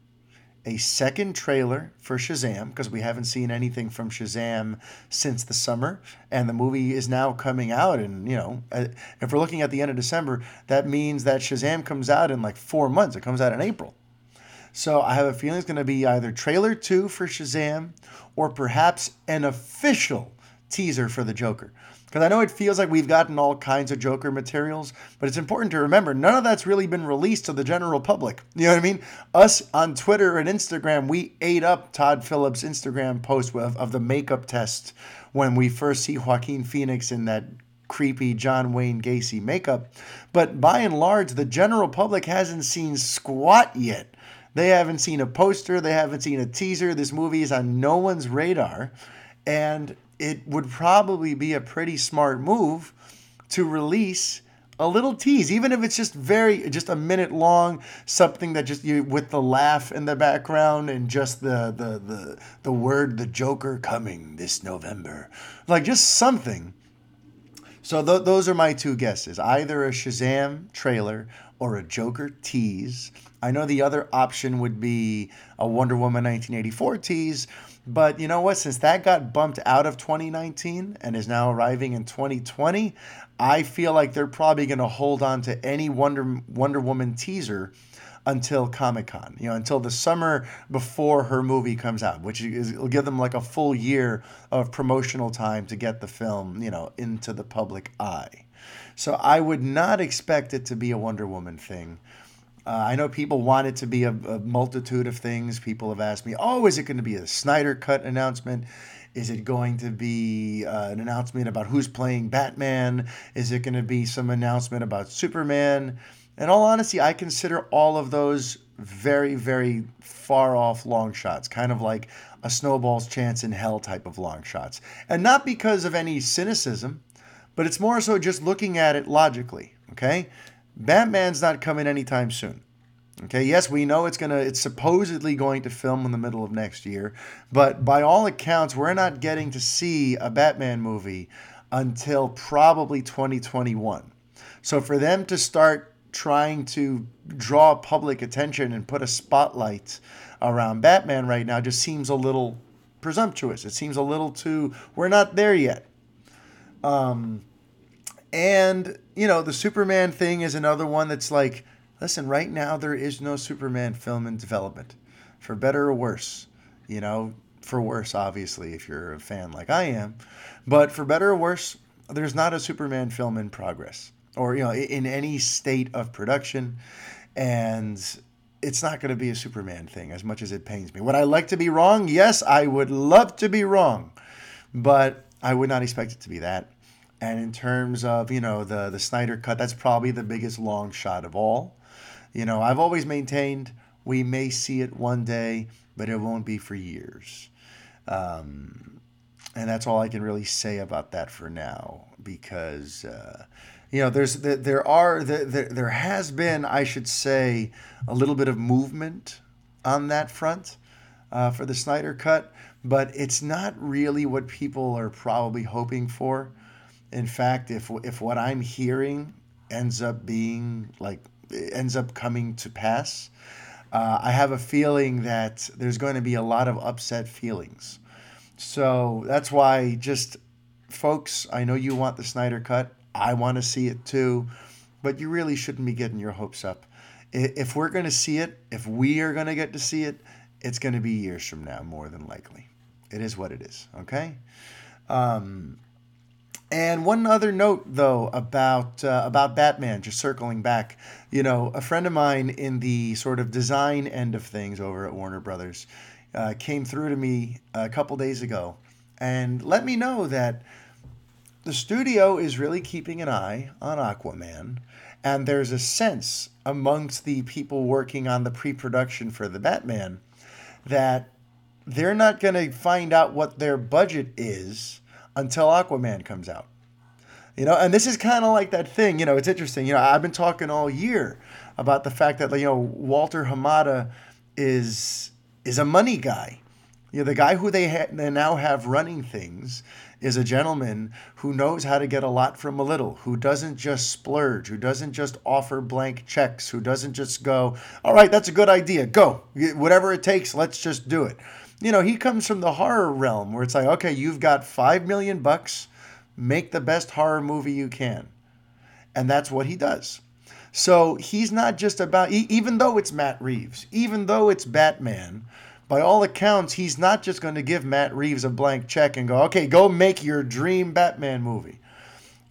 a second trailer for Shazam because we haven't seen anything from Shazam since the summer, and the movie is now coming out. And you know, uh, if we're looking at the end of December, that means that Shazam comes out in like four months. It comes out in April. So I have a feeling it's going to be either trailer two for Shazam or perhaps an official teaser for the Joker. Because I know it feels like we've gotten all kinds of Joker materials, but it's important to remember none of that's really been released to the general public. You know what I mean? Us on Twitter and Instagram, we ate up Todd Phillips' Instagram post of, of the makeup test when we first see Joaquin Phoenix in that creepy John Wayne Gacy makeup. But by and large, the general public hasn't seen squat yet. They haven't seen a poster, they haven't seen a teaser. This movie is on no one's radar. And it would probably be a pretty smart move to release a little tease, even if it's just very, just a minute long, something that just you with the laugh in the background and just the the the the word the Joker coming this November, like just something. So th- those are my two guesses: either a Shazam trailer or a Joker tease. I know the other option would be a Wonder Woman 1984 tease, but you know what? Since that got bumped out of 2019 and is now arriving in 2020, I feel like they're probably going to hold on to any Wonder Wonder Woman teaser until Comic Con, you know, until the summer before her movie comes out, which is will give them like a full year of promotional time to get the film, you know, into the public eye. So I would not expect it to be a Wonder Woman thing. Uh, I know people want it to be a, a, multitude of things. People have asked me, oh, is it going to be a Snyder Cut announcement? Is it going to be uh, an announcement about who's playing Batman? Is it going to be some announcement about Superman? In all honesty, I consider all of those very, very far off long shots, kind of like a snowball's chance in hell type of long shots. And not because of any cynicism, but it's more so just looking at it logically, okay? Batman's not coming anytime soon. Okay, yes, we know it's gonna it's supposedly going to film in the middle of next year, but by all accounts, we're not getting to see a Batman movie until probably 2021. So for them to start trying to draw public attention and put a spotlight around Batman right now just seems a little presumptuous. It seems a little too we're not there yet. Um and, you know, the Superman thing is another one that's like, listen, right now there is no Superman film in development, for better or worse. You know, for worse, obviously, if you're a fan like I am. But for better or worse, there's not a Superman film in progress or, you know, in any state of production. And it's not going to be a Superman thing as much as it pains me. Would I like to be wrong? Yes, I would love to be wrong. But I would not expect it to be that. And in terms of, you know, the the Snyder cut, that's probably the biggest long shot of all. You know, I've always maintained we may see it one day, but it won't be for years. Um, and that's all I can really say about that for now, because uh, you know, there's there there are there, there has been, I should say, a little bit of movement on that front uh, for the Snyder cut, but it's not really what people are probably hoping for in fact, if if what I'm hearing ends up being like ends up coming to pass, uh, I have a feeling that there's going to be a lot of upset feelings. So that's why, just folks, I know you want the Snyder cut. I want to see it too, but you really shouldn't be getting your hopes up. If we're going to see it, if we are going to get to see it, it's going to be years from now, more than likely. It is what it is. Okay. Um, and one other note, though, about uh, about Batman. Just circling back, you know, a friend of mine in the sort of design end of things over at Warner Brothers uh, came through to me a couple days ago and let me know that the studio is really keeping an eye on Aquaman, and there's a sense amongst the people working on the pre production for the Batman that they're not going to find out what their budget is until Aquaman comes out. You know, and this is kind of like that thing, you know, it's interesting. You know, I've been talking all year about the fact that you know Walter Hamada is is a money guy. You know, the guy who they, ha- they now have running things is a gentleman who knows how to get a lot from a little, who doesn't just splurge, who doesn't just offer blank checks, who doesn't just go, all right, that's a good idea, go, whatever it takes, let's just do it. You know, he comes from the horror realm where it's like, okay, you've got five million bucks, make the best horror movie you can. And that's what he does. So he's not just about, even though it's Matt Reeves, even though it's Batman, by all accounts, he's not just going to give Matt Reeves a blank check and go, okay, go make your dream Batman movie.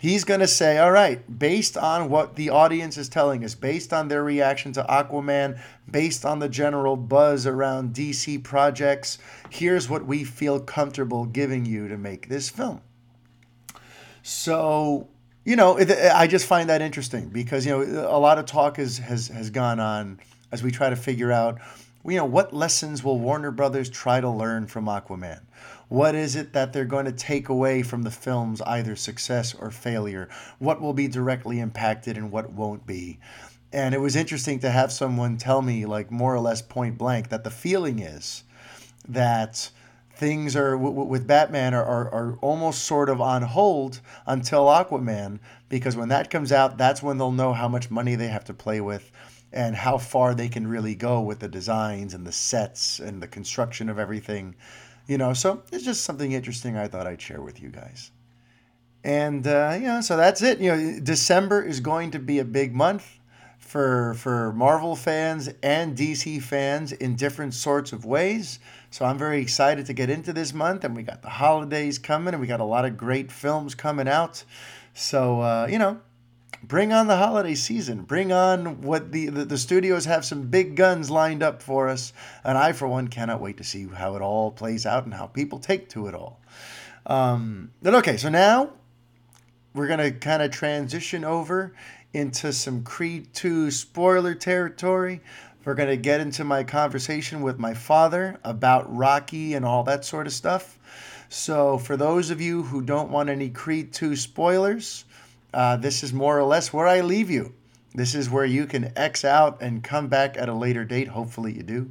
He's going to say, all right, based on what the audience is telling us, based on their reaction to Aquaman, based on the general buzz around DC projects, here's what we feel comfortable giving you to make this film. So, you know, I just find that interesting because, you know, a lot of talk has, has, has gone on as we try to figure out you know, what lessons will Warner Brothers try to learn from Aquaman? What is it that they're going to take away from the film's either success or failure? What will be directly impacted and what won't be? And it was interesting to have someone tell me, like more or less point blank, that the feeling is that things are with Batman are, are, are almost sort of on hold until Aquaman, because when that comes out, that's when they'll know how much money they have to play with and how far they can really go with the designs and the sets and the construction of everything. You know, so it's just something interesting I thought I'd share with you guys. And uh, you know, so that's it. You know, December is going to be a big month for for Marvel fans and DC fans in different sorts of ways. So I'm very excited to get into this month, and we got the holidays coming, and we got a lot of great films coming out. So uh, you know, bring on the holiday season. Bring on what the, the, the studios have some big guns lined up for us. And I, for one, cannot wait to see how it all plays out and how people take to it all. Um, but okay, so now we're going to kind of transition over into some Creed 2 spoiler territory. We're going to get into my conversation with my father about Rocky and all that sort of stuff. So, for those of you who don't want any Creed 2 spoilers, uh, this is more or less where I leave you. This is where you can X out and come back at a later date. Hopefully, you do.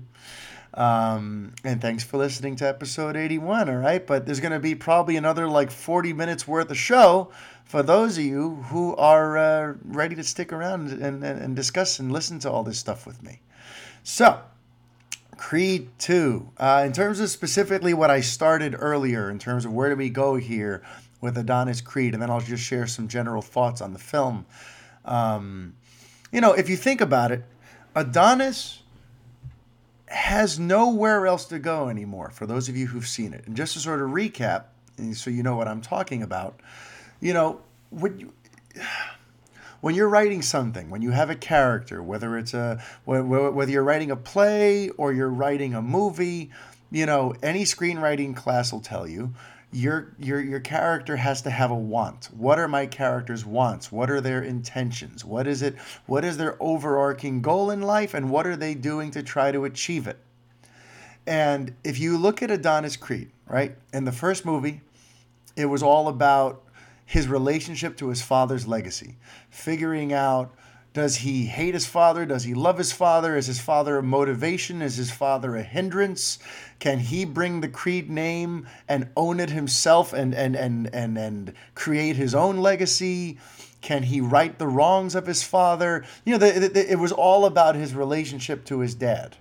Um, and thanks for listening to episode 81. All right. But there's going to be probably another like 40 minutes worth of show for those of you who are uh, ready to stick around and, and, and discuss and listen to all this stuff with me. So, Creed 2. Uh, in terms of specifically what I started earlier, in terms of where do we go here, with Adonis Creed, and then I'll just share some general thoughts on the film. Um, you know, if you think about it, Adonis has nowhere else to go anymore. For those of you who've seen it, and just to sort of recap, so you know what I'm talking about, you know, when you, when you're writing something, when you have a character, whether it's a whether you're writing a play or you're writing a movie, you know, any screenwriting class will tell you your your your character has to have a want. What are my character's wants? What are their intentions? What is it? What is their overarching goal in life and what are they doing to try to achieve it? And if you look at Adonis Creed, right? In the first movie, it was all about his relationship to his father's legacy, figuring out does he hate his father? Does he love his father? Is his father a motivation? Is his father a hindrance? Can he bring the Creed name and own it himself and and and and and create his own legacy? Can he right the wrongs of his father? You know, the, the, it was all about his relationship to his dad.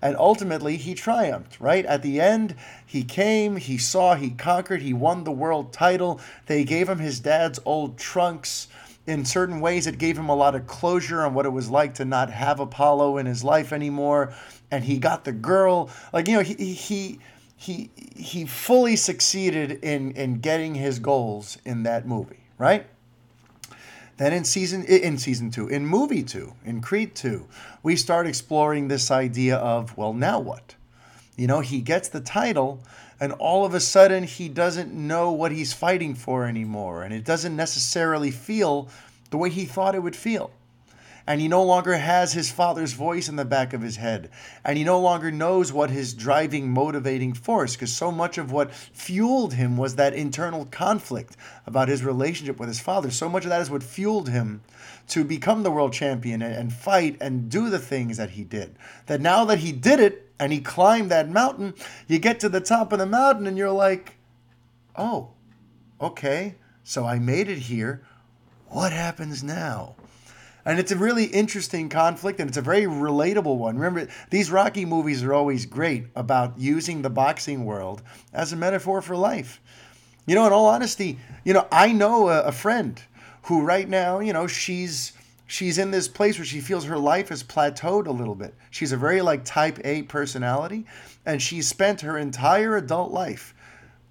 And ultimately, he triumphed, right? At the end, he came, he saw, he conquered, he won the world title. They gave him his dad's old trunks in certain ways, it gave him a lot of closure on what it was like to not have Apollo in his life anymore. And he got the girl. Like, you know, he, he, he, he fully succeeded in, in getting his goals in that movie, right? Then in season in season two, in movie two, in Creed two, we start exploring this idea of well, now what? You know, he gets the title, and all of a sudden he doesn't know what he's fighting for anymore, and it doesn't necessarily feel the way he thought it would feel. And he no longer has his father's voice in the back of his head. And he no longer knows what his driving, motivating force, because so much of what fueled him was that internal conflict about his relationship with his father. So much of that is what fueled him to become the world champion and, and fight and do the things that he did. That now that he did it and he climbed that mountain, you get to the top of the mountain and you're like, oh, okay, so I made it here. What happens now? And it's a really interesting conflict and it's a very relatable one. Remember, these Rocky movies are always great about using the boxing world as a metaphor for life. You know, in all honesty, you know, I know a, a friend who right now, you know, she's she's in this place where she feels her life has plateaued a little bit. She's a very like type A personality and she's spent her entire adult life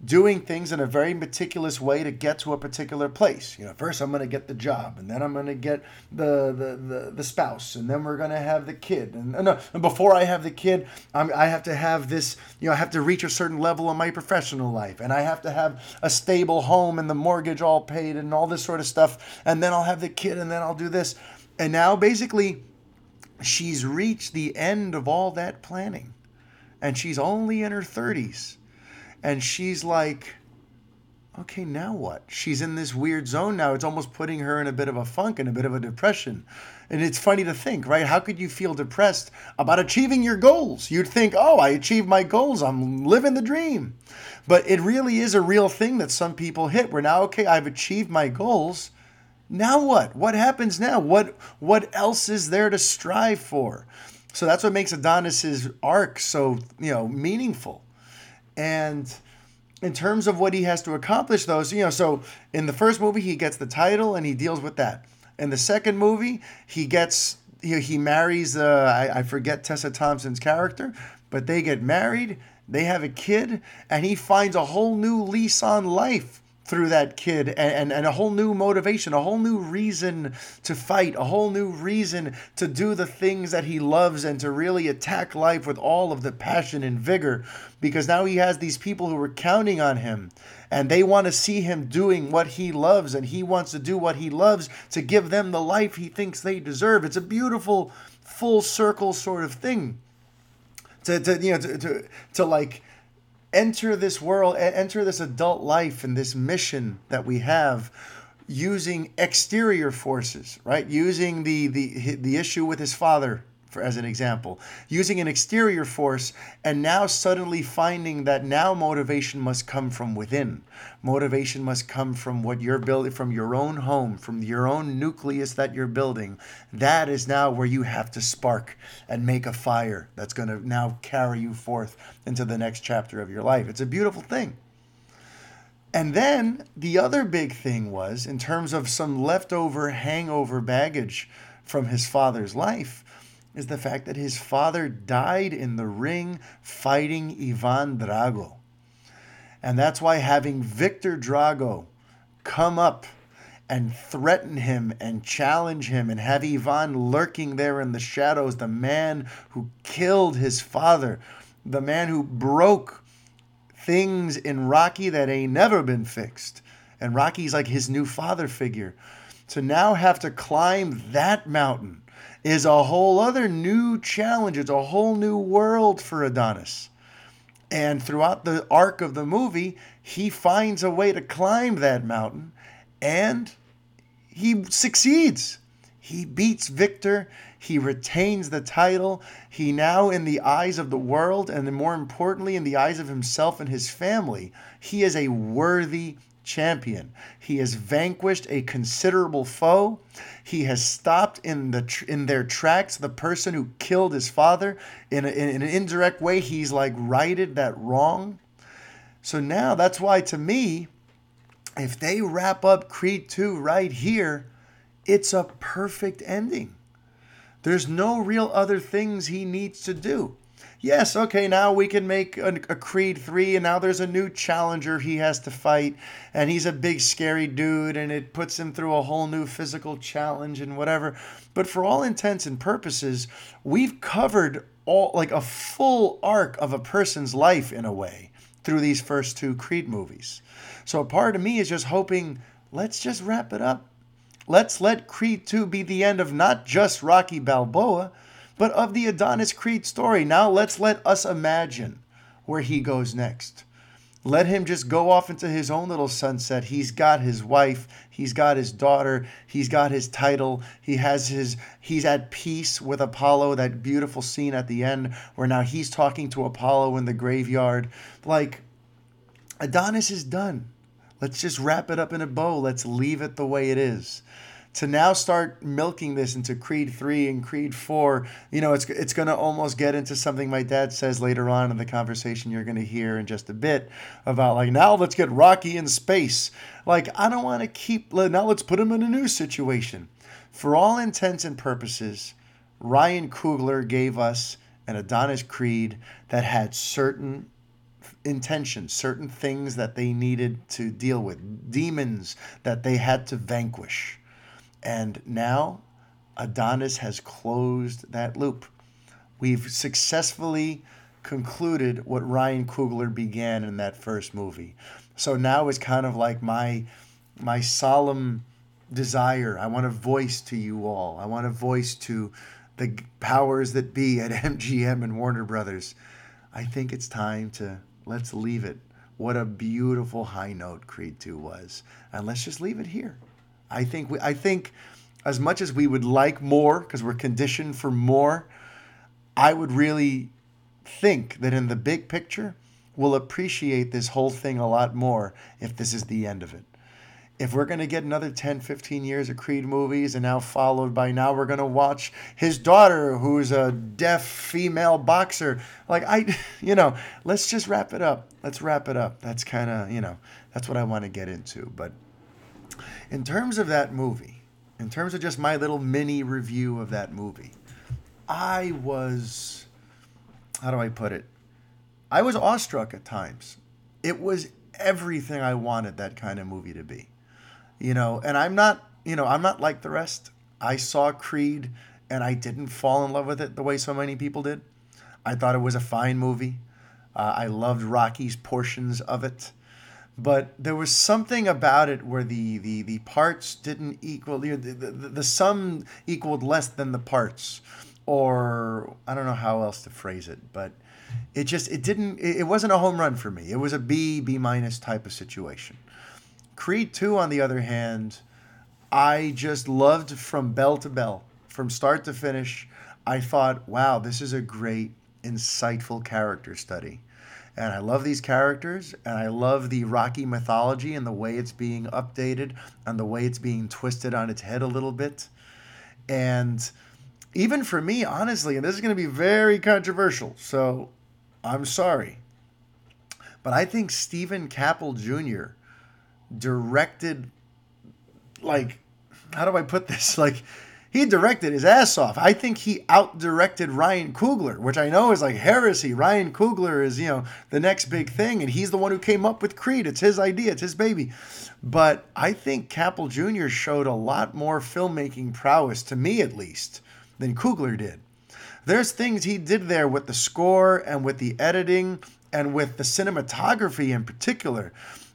doing things in a very meticulous way to get to a particular place. You know, first I'm going to get the job, and then I'm going to get the, the the, the spouse, and then we're going to have the kid. And, no, and before I have the kid, I'm, I have to have this. You know, I have to reach a certain level in my professional life, and I have to have a stable home and the mortgage all paid and all this sort of stuff. And then I'll have the kid, and then I'll do this. And now basically, she's reached the end of all that planning, and she's only in her 30s and she's like, okay, now what? She's in this weird zone now. It's almost putting her in a bit of a funk and a bit of a depression. And it's funny to think, right? How could you feel depressed about achieving your goals? You'd think, oh, I achieved my goals. I'm living the dream. But it really is a real thing that some people hit where now, okay, I've achieved my goals. Now what? What happens now? What what else is there to strive for? So that's what makes Adonis's arc so, you know, meaningful and in terms of what he has to accomplish, those, you know, so in the first movie, he gets the title and he deals with that. In the second movie, he gets, he, he marries, uh, I, I forget Tessa Thompson's character, but they get married, they have a kid, and he finds a whole new lease on life through that kid and, and, and, a whole new motivation, a whole new reason to fight, a whole new reason to do the things that he loves and to really attack life with all of the passion and vigor because now he has these people who are counting on him and they want to see him doing what he loves and he wants to do what he loves to give them the life he thinks they deserve. It's a beautiful full circle sort of thing. To, to you know to, to, to like enter this world, enter this adult life and this mission that we have using exterior forces, right? Using the the the issue with his father for, as an example, using an exterior force, and now suddenly finding that now motivation must come from within. Motivation must come from what you're building, from your own home, from your own nucleus that you're building. That is now where you have to spark and make a fire that's going to now carry you forth into the next chapter of your life. It's a beautiful thing. And then the other big thing was, in terms of some leftover hangover baggage from his father's life, is the fact that his father died in the ring fighting Ivan Drago. And that's why having Viktor Drago come up and threaten him and challenge him and have Ivan lurking there in the shadows, the man who killed his father, the man who broke things in Rocky that ain't never been fixed. And Rocky's like his new father figure. To now have to climb that mountain is a whole other new challenge. It's a whole new world for Adonis. And throughout the arc of the movie, he finds a way to climb that mountain and he succeeds. He beats Viktor. He retains the title. He now, in the eyes of the world, and more importantly, in the eyes of himself and his family, he is a worthy champion. He has vanquished a considerable foe. He has stopped in the in their tracks the person who killed his father. In, a, in an indirect way, he's like righted that wrong. So now that's why to me, if they wrap up Creed 2 right here, it's a perfect ending. There's no real other things he needs to do yes, okay, now we can make a, a, Creed 3, and now there's a new challenger he has to fight, and he's a big, scary dude, and it puts him through a whole new physical challenge and whatever. But for all intents and purposes, we've covered all like a full arc of a person's life in a way through these first two Creed movies. So part of me is just hoping let's just wrap it up. Let's let Creed 2 be the end of not just Rocky Balboa, but of the Adonis Creed story. Now let's let us imagine where he goes next. Let him just go off into his own little sunset. He's got his wife, he's got his daughter, he's got his title, he has his he's at peace with Apollo, that beautiful scene at the end where now he's talking to Apollo in the graveyard. Like Adonis is done. Let's just wrap it up in a bow. Let's leave it the way it is to now start milking this into Creed 3 and Creed 4, you know, it's it's going to almost get into something my dad says later on in the conversation you're going to hear in just a bit about like now let's get Rocky in space. Like I don't want to keep now let's put him in a new situation. For all intents and purposes, Ryan Coogler gave us an Adonis Creed that had certain intentions, certain things that they needed to deal with, demons that they had to vanquish. And now Adonis has closed that loop. We've successfully concluded what Ryan Coogler began in that first movie. So now it's kind of like my my solemn desire. I want to voice to you all. I want to voice to the powers that be at MGM and Warner Brothers. I think it's time to let's leave it. What a beautiful high note Creed 2 was. And let's just leave it here. I think we, I think as much as we would like more because we're conditioned for more, I would really think that in the big picture, we'll appreciate this whole thing a lot more if this is the end of it. If we're going to get another 10, 15 years of Creed movies and now followed by now we're going to watch his daughter who's a deaf female boxer, like I, you know, let's just wrap it up. Let's wrap it up. That's kind of, you know, that's what I want to get into. But in terms of that movie, in terms of just my little mini review of that movie, I was, how do I put it? I was awestruck at times. It was everything I wanted that kind of movie to be. You know, and I'm not, you know, I'm not like the rest. I saw Creed and I didn't fall in love with it the way so many people did. I thought it was a fine movie. Uh, I loved Rocky's portions of it but there was something about it where the the, the parts didn't equal the, the, the, sum equaled less than the parts. Or i don't know how else to phrase it but it just it didn't it wasn't a home run for me. It was a b b minus type of situation. Creed 2 on the other hand i just loved from bell to bell. From start to finish i thought wow this is a great insightful character study and I love these characters, and I love the Rocky mythology and the way it's being updated and the way it's being twisted on its head a little bit. And even for me, honestly, and this is going to be very controversial, so I'm sorry. But I think Steven Caple Jr. directed, like, how do I put this? Like, he directed his ass off. I think he out directed Ryan Coogler, which I know is like heresy. Ryan Coogler is, you know, the next big thing, and he's the one who came up with Creed. It's his idea, it's his baby. But I think Caple Jr. showed a lot more filmmaking prowess, to me at least, than Coogler did. There's things he did there with the score and with the editing and with the cinematography in particular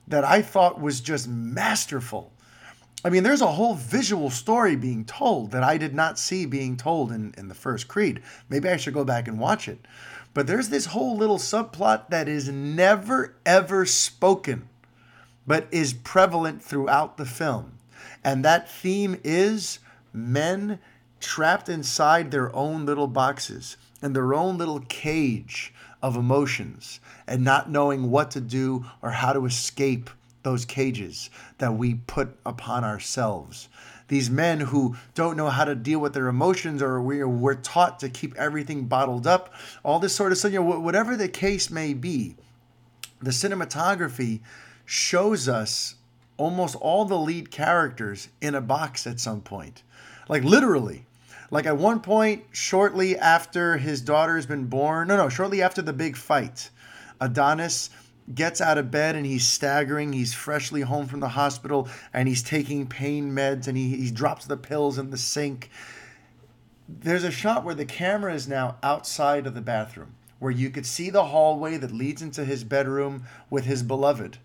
that I thought was just masterful. I mean, there's a whole visual story being told that I did not see being told in, in the first Creed. Maybe I should go back and watch it. But there's this whole little subplot that is never, ever spoken, but is prevalent throughout the film. And that theme is men trapped inside their own little boxes and their own little cage of emotions and not knowing what to do or how to escape those cages that we put upon ourselves. These men who don't know how to deal with their emotions or we, we're taught to keep everything bottled up, all this sort of stuff, you know, whatever the case may be, the cinematography shows us almost all the lead characters in a box at some point. Like literally. Like at one point, shortly after his daughter's been born, no, no, shortly after the big fight, Adonis gets out of bed and he's staggering. He's freshly home from the hospital and he's taking pain meds and he, he drops the pills in the sink. there's a shot where the camera is now outside of the bathroom, where you could see the hallway that leads into his bedroom with his beloved.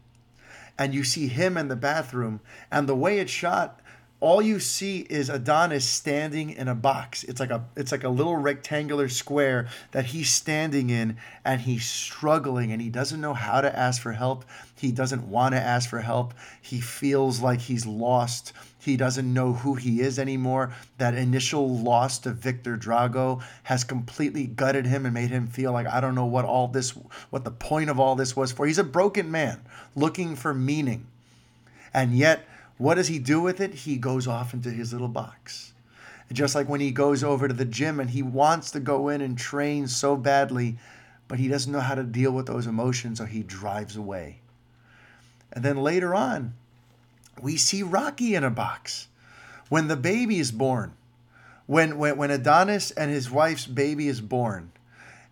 And you see him in the bathroom, and the way it's shot, all you see is Adonis standing in a box. It's like a it's like a little rectangular square that he's standing in and he's struggling and he doesn't know how to ask for help. He doesn't want to ask for help. He feels like he's lost. He doesn't know who he is anymore. That initial loss to Viktor Drago has completely gutted him and made him feel like I don't know what all this what the point of all this was for. He's a broken man looking for meaning. And yet what does he do with it? He goes off into his little box. Just like when he goes over to the gym and he wants to go in and train so badly, but he doesn't know how to deal with those emotions, so he drives away. And then later on, we see Rocky in a box. When the baby is born, when, when, when Adonis and his wife's baby is born,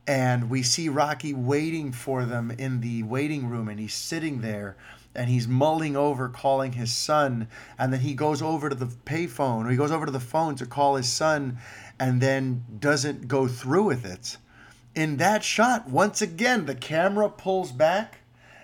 and we see Rocky waiting for them in the waiting room, and he's sitting there and he's mulling over calling his son and then he goes over to the payphone or he goes over to the phone to call his son and then doesn't go through with it. In that shot once again the camera pulls back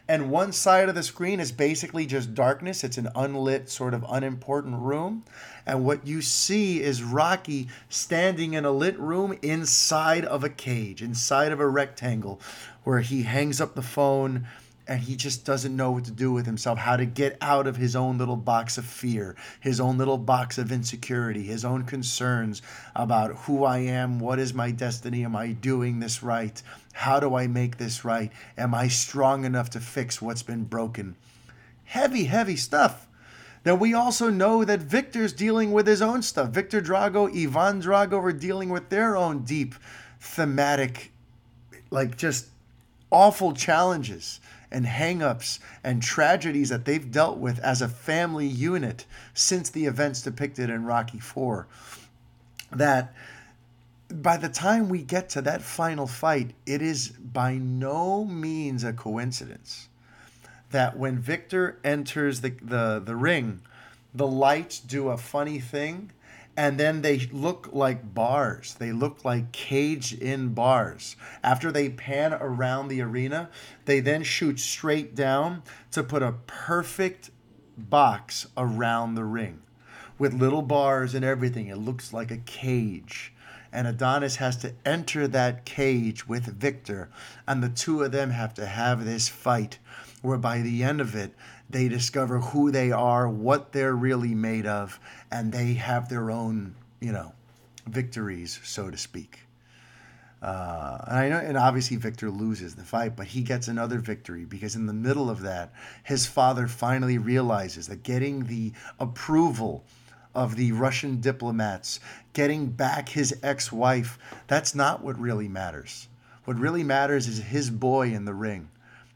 and one side of the screen is basically just darkness. It's an unlit sort of unimportant room. And what you see is Rocky standing in a lit room inside of a cage inside of a rectangle where he hangs up the phone and he just doesn't know what to do with himself, how to get out of his own little box of fear, his own little box of insecurity, his own concerns about who I am, what is my destiny, am I doing this right, how do I make this right, am I strong enough to fix what's been broken. Heavy, heavy stuff. Then we also know that Viktor's dealing with his own stuff. Viktor Drago, Ivan Drago are dealing with their own deep thematic, like just awful challenges and hangups and tragedies that they've dealt with as a family unit since the events depicted in Rocky 4 that by the time we get to that final fight it is by no means a coincidence that when Viktor enters the the, the ring the lights do a funny thing and then they look like bars. They look like caged in bars. After they pan around the arena, they then shoot straight down to put a perfect box around the ring with little bars and everything. It looks like a cage. And Adonis has to enter that cage with Viktor, and the two of them have to have this fight where by the end of it, they discover who they are, what they're really made of, and they have their own, you know, victories, so to speak. Uh, and I know, and obviously Viktor loses the fight, but he gets another victory because in the middle of that, his father finally realizes that getting the approval of the Russian diplomats, getting back his ex-wife, that's not what really matters. What really matters is his boy in the ring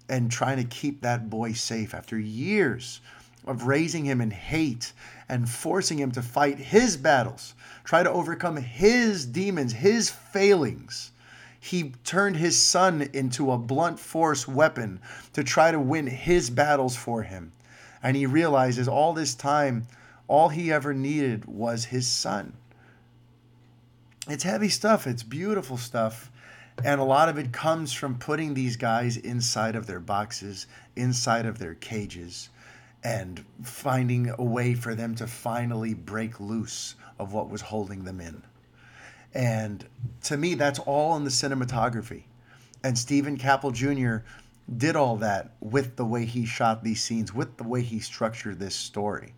and trying to keep that boy safe after years of raising him in hate and forcing him to fight his battles, try to overcome his demons, his failings. He turned his son into a blunt force weapon to try to win his battles for him. And he realizes all this time, all he ever needed was his son. It's heavy stuff, it's beautiful stuff. And a lot of it comes from putting these guys inside of their boxes, inside of their cages, and finding a way for them to finally break loose of what was holding them in. And to me, that's all in the cinematography. And Steven Caple Jr. did all that with the way he shot these scenes, with the way he structured this story.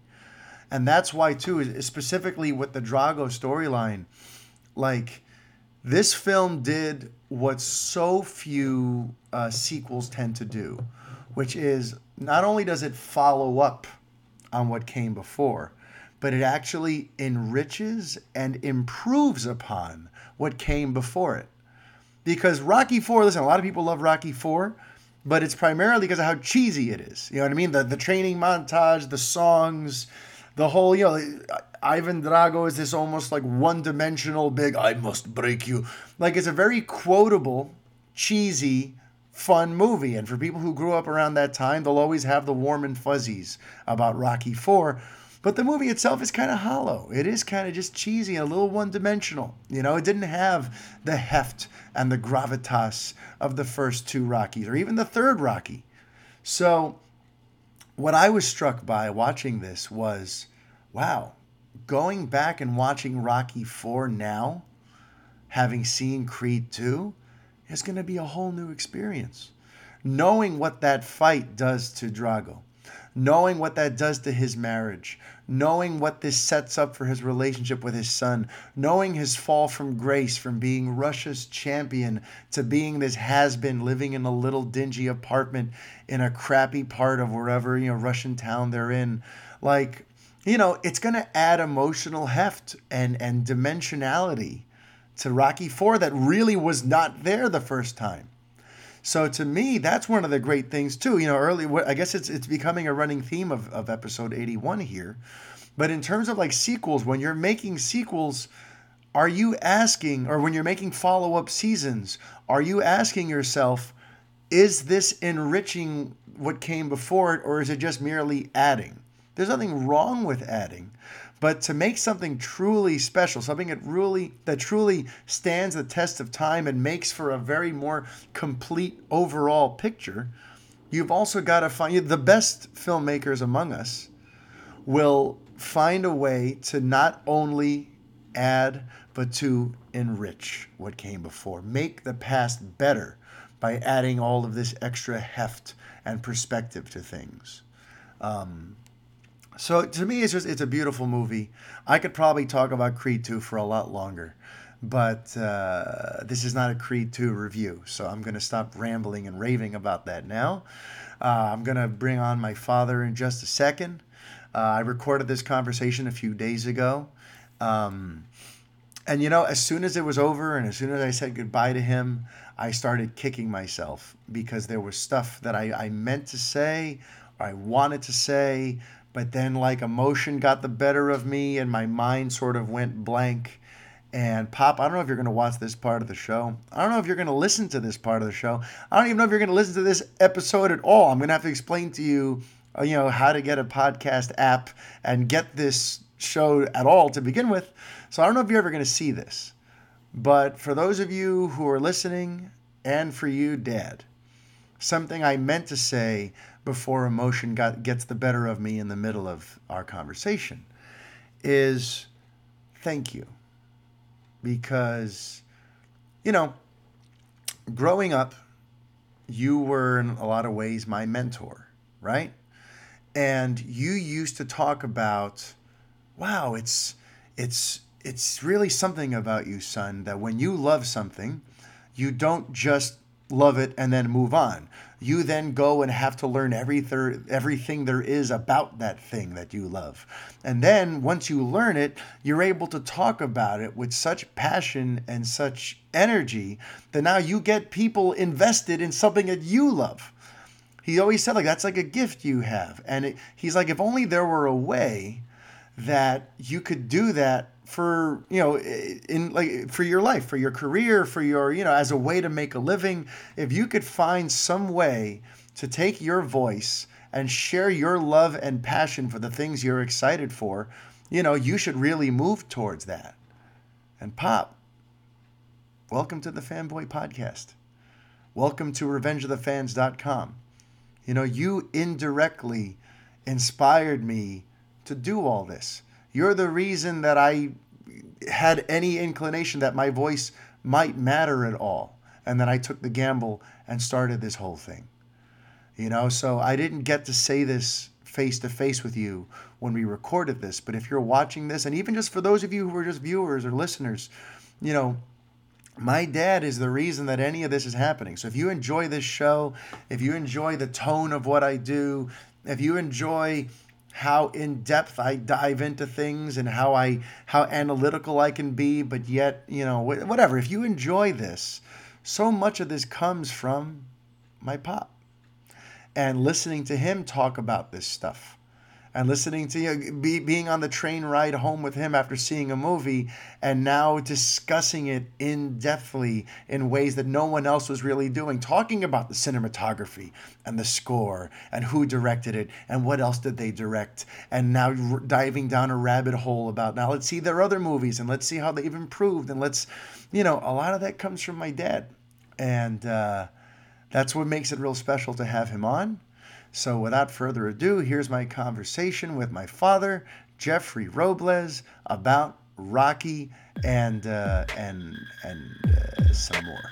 And that's why, too, specifically with the Drago storyline, like this film did what so few uh, sequels tend to do, which is not only does it follow up on what came before, but it actually enriches and improves upon what came before it. Because Rocky 4, listen, a lot of people love Rocky 4, but it's primarily because of how cheesy it is. You know what I mean? The, the training montage, the songs, the whole, you know, Ivan Drago is this almost like one dimensional big, I must break you. Like it's a very quotable, cheesy, fun movie. And for people who grew up around that time, they'll always have the warm and fuzzies about Rocky 4. But the movie itself is kind of hollow. It is kind of just cheesy and a little one dimensional. You know, it didn't have the heft and the gravitas of the first two Rockies or even the third Rocky. So, what I was struck by watching this was wow, going back and watching Rocky 4 now, having seen Creed 2, is going to be a whole new experience. Knowing what that fight does to Drago, knowing what that does to his marriage, knowing what this sets up for his relationship with his son, knowing his fall from grace from being Russia's champion to being this has been living in a little dingy apartment in a crappy part of wherever, you know, Russian town they're in. Like, you know, it's going to add emotional heft and and dimensionality to Rocky 4 that really was not there the first time. So to me, that's one of the great things too. You know, early I guess it's it's becoming a running theme of, of episode 81 here. But in terms of like sequels, when you're making sequels, are you asking, or when you're making follow-up seasons, are you asking yourself, is this enriching what came before it, or is it just merely adding? There's nothing wrong with adding, but to make something truly special, something that really that truly stands the test of time and makes for a very more complete overall picture, you've also got to find the best filmmakers among us will find a way to not only add but to enrich what came before, make the past better by adding all of this extra heft and perspective to things. Um, so to me, it's just it's a beautiful movie. I could probably talk about Creed 2 for a lot longer, but uh, this is not a Creed 2 review, so I'm to stop rambling and raving about that now. Uh, I'm to bring on my father in just a second. Uh, I recorded this conversation a few days ago. Um, and you know, as soon as it was over and as soon as I said goodbye to him, I started kicking myself because there was stuff that I, I meant to say, I wanted to say, but then like emotion got the better of me and my mind sort of went blank. And pop i don't know if you're going to watch this part of the show. I don't know if you're going to listen to this part of the show. I don't even know if you're going to listen to this episode at all. I'm going to have to explain to you uh, you know how to get a podcast app and get this show at all to begin with. So i don't know if you're ever going to see this. But for those of you who are listening and for you dad something i meant to say before emotion got, gets the better of me in the middle of our conversation is thank you. Because, you know, growing up, you were in a lot of ways my mentor, right? And you used to talk about, wow, it's it's it's really something about you, son, that when you love something, you don't just love it and then move on you then go and have to learn every thir- everything there is about that thing that you love. And then once you learn it, you're able to talk about it with such passion and such energy that now you get people invested in something that you love. He always said like that's like a gift you have. And it, he's like if only there were a way that you could do that for you know in like for your life for your career for your you know as a way to make a living if you could find some way to take your voice and share your love and passion for the things you're excited for you know you should really move towards that. And pop welcome to the fanboy podcast. Welcome to revengeofthefans.com you know you indirectly inspired me to do all this you're the reason that I had any inclination that my voice might matter at all. And then I took the gamble and started this whole thing. You know, so I didn't get to say this face to face with you when we recorded this. But if you're watching this, and even just for those of you who are just viewers or listeners, you know, my dad is the reason that any of this is happening. So if you enjoy this show, if you enjoy the tone of what I do, if you enjoy how in depth I dive into things and how I how analytical I can be, but yet you know whatever. If you enjoy this, so much of this comes from my pop and listening to him talk about this stuff and listening to you be, being on the train ride home with him after seeing a movie and now discussing it in depthly in ways that no one else was really doing. Talking about the cinematography and the score and who directed it and what else did they direct. And now diving down a rabbit hole about now let's see their other movies and let's see how they've improved and let's you know a lot of that comes from my dad. And uh, that's what makes it real special to have him on so, without further ado, here's my conversation with my father, Jeffrey Robles, about Rocky and uh, and and uh, some more.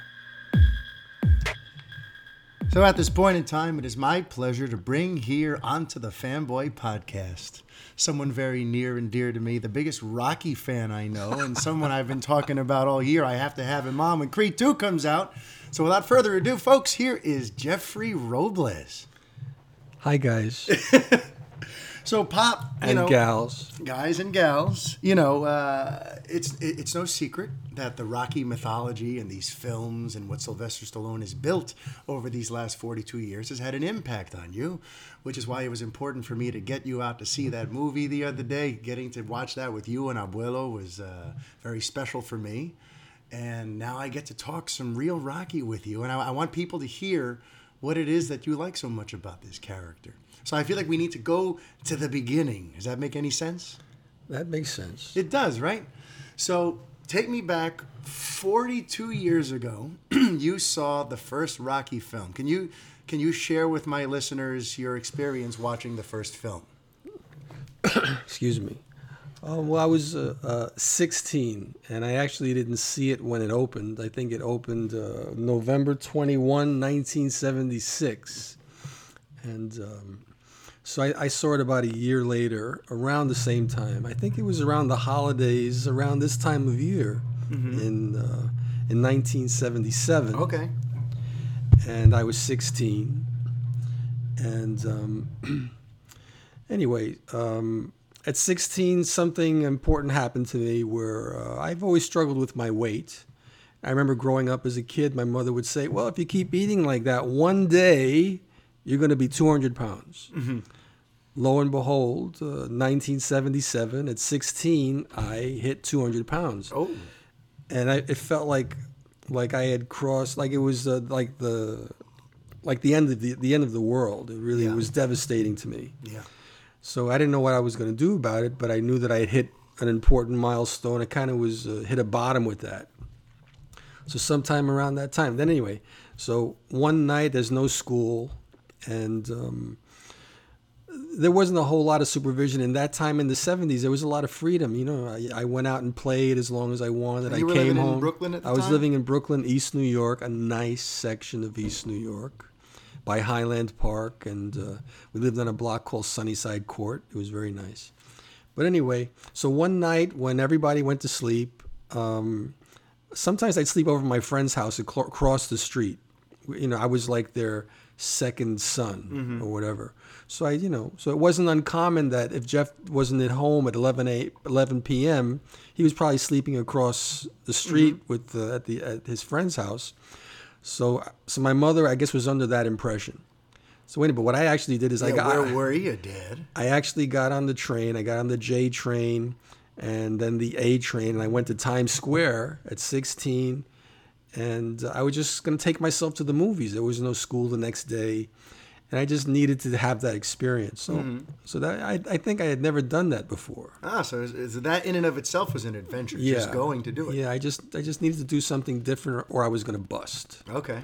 So, at this point in time, it is my pleasure to bring here onto the Fanboy Podcast someone very near and dear to me, the biggest Rocky fan I know, and someone I've been talking about all year. I have to have him on when Creed 2 comes out. So, without further ado, folks, here is Jeffrey Robles. Hi, guys. so, Pop, you and know, gals. guys and gals, you know, uh, it's it's no secret that the Rocky mythology and these films and what Sylvester Stallone has built over these last 42 years has had an impact on you, which is why it was important for me to get you out to see that movie the other day. Getting to watch that with you and Abuelo was uh, very special for me. And now I get to talk some real Rocky with you, and I, I want people to hear what it is that you like so much about this character. So I feel like we need to go to the beginning. Does that make any sense? That makes sense. It does, right? So take me back 42 years ago. you saw the first Rocky film. Can you can you share with my listeners your experience watching the first film? Excuse me. Uh, well, I was uh, uh, 16, and I actually didn't see it when it opened. I think it opened uh, November 21, 1976. And um, so I, I saw it about a year later, around the same time. I think it was around the holidays, around this time of year in, uh, in 1977. Okay. and I was 16. And um, anyway, um, at 16, something important happened to me where uh, I've always struggled with my weight. I remember growing up as a kid, my mother would say, Well, if you keep eating like that, one day you're going to be 200 pounds. Lo and behold, uh, 1977, at 16, I hit 200 pounds Oh. and I, it felt like like I had crossed like it was uh, like the like the end of the the end of the world. It really Yeah. was devastating to me. Yeah. So I didn't know what I was going to do about it, but I knew that I had hit an important milestone. I kind of was uh, hit a bottom with that. So sometime around that time. Then anyway, so one night there's no school, and um, there wasn't a whole lot of supervision in that time in the 70s. There was a lot of freedom. You know, I, I went out and played as long as I wanted. I were came home. Brooklyn at the I was time? living in Brooklyn, East New York, a nice section of East New York by Highland Park. And uh, we lived on a block called Sunnyside Court. It was very nice. But anyway, so one night when everybody went to sleep, um, sometimes I'd sleep over at my friend's house across the street. You know, I was like their second son or whatever. So I, you know, so it wasn't uncommon that if Jeff wasn't at home at 11, 8, 11 p.m., he was probably sleeping across the street with uh, at the at his friend's house. So, so my mother, I guess, was under that impression. So anyway, but what I actually did is I got where were you, Dad? I actually got on the train. I got on the J train and then the A train, and I went to Times Square at 16. And I was just going to take myself to the movies. There was no school the next day, and I just needed to have that experience. So, so that I, I think I had never done that before. Ah, so is, is that in and of itself was an adventure, Yeah, just going to do it. Yeah, I just I just needed to do something different, or I was going to bust. Okay.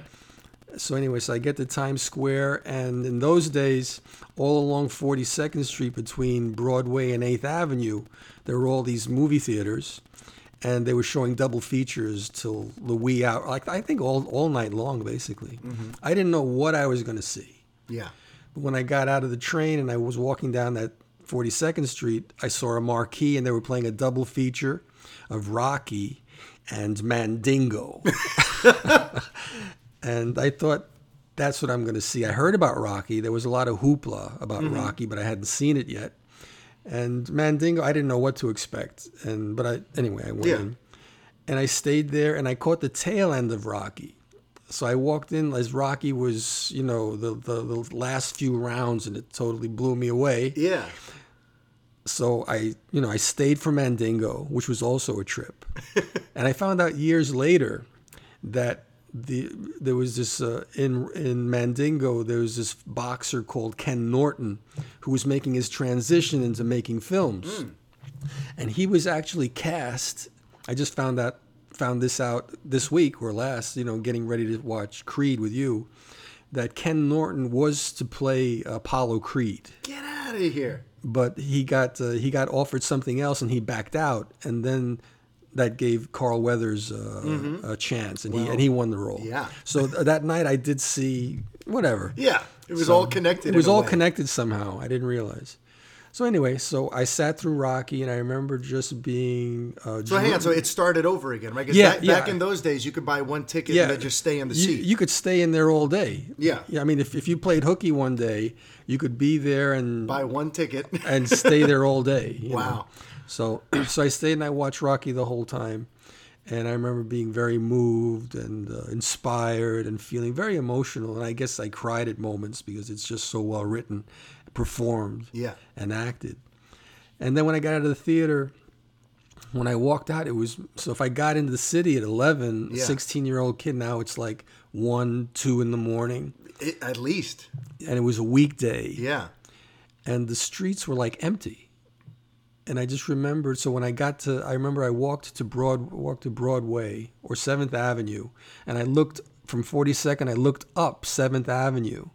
So anyway, so I get to Times Square, and in those days, all along 42nd Street between Broadway and 8th Avenue, there were all these movie theaters, and they were showing double features till the wee hour, like I think all all night long, basically. I didn't know what I was going to see. Yeah. But when I got out of the train and I was walking down that 42nd Street, I saw a marquee, and they were playing a double feature of Rocky and Mandingo. and I thought that's what I'm going to see. I heard about Rocky. There was a lot of hoopla about mm-hmm. Rocky, but I hadn't seen it yet. And Mandingo, I didn't know what to expect. And but I anyway, I went Yeah. in, and I stayed there, and I caught the tail end of Rocky. So I walked in as Rocky was, you know, the, the, the last few rounds, and it totally blew me away. Yeah. so I, you know, I stayed for Mandingo, which was also a trip, and I found out years later that the there was this uh, in in Mandingo there was this boxer called Ken Norton who was making his transition into making films, and he was actually cast. I just found that found this out this week or last, you know, getting ready to watch Creed with you, that Ken Norton was to play Apollo Creed Get out of here. but he got uh, he got offered something else and he backed out and then that gave Carl Weathers uh, a chance and he and he won the role. Mm-hmm. yeah. So th- that night I did see whatever. Yeah, it was all connected. It was all way. connected somehow. I didn't realize. So anyway, so I sat through Rocky and I remember just being uh, So hang on, so it started over again, right? Yeah, back, yeah. back in those days, you could buy one ticket and then just stay in the seat. You could stay in there all day. Yeah. yeah I mean, if, if you played hooky one day, you could be there and buy one ticket. and stay there all day. you know. Wow. So so I stayed and I watched Rocky the whole time, and I remember being very moved and uh, inspired and feeling very emotional. And I guess I cried at moments because it's just so well written, performed, Yeah. and acted. And then when I got out of the theater. When I walked out, it was so. If I got into the city at 11, Yeah. 16 year old kid, now it's like 1, 2 in the morning. It- at least, And it was a weekday yeah. and the streets were like empty. And I just remembered. So when I got to, I remember I walked to Broad, walked to Broadway or Seventh Avenue, and I looked from 42nd. I looked up Seventh Avenue,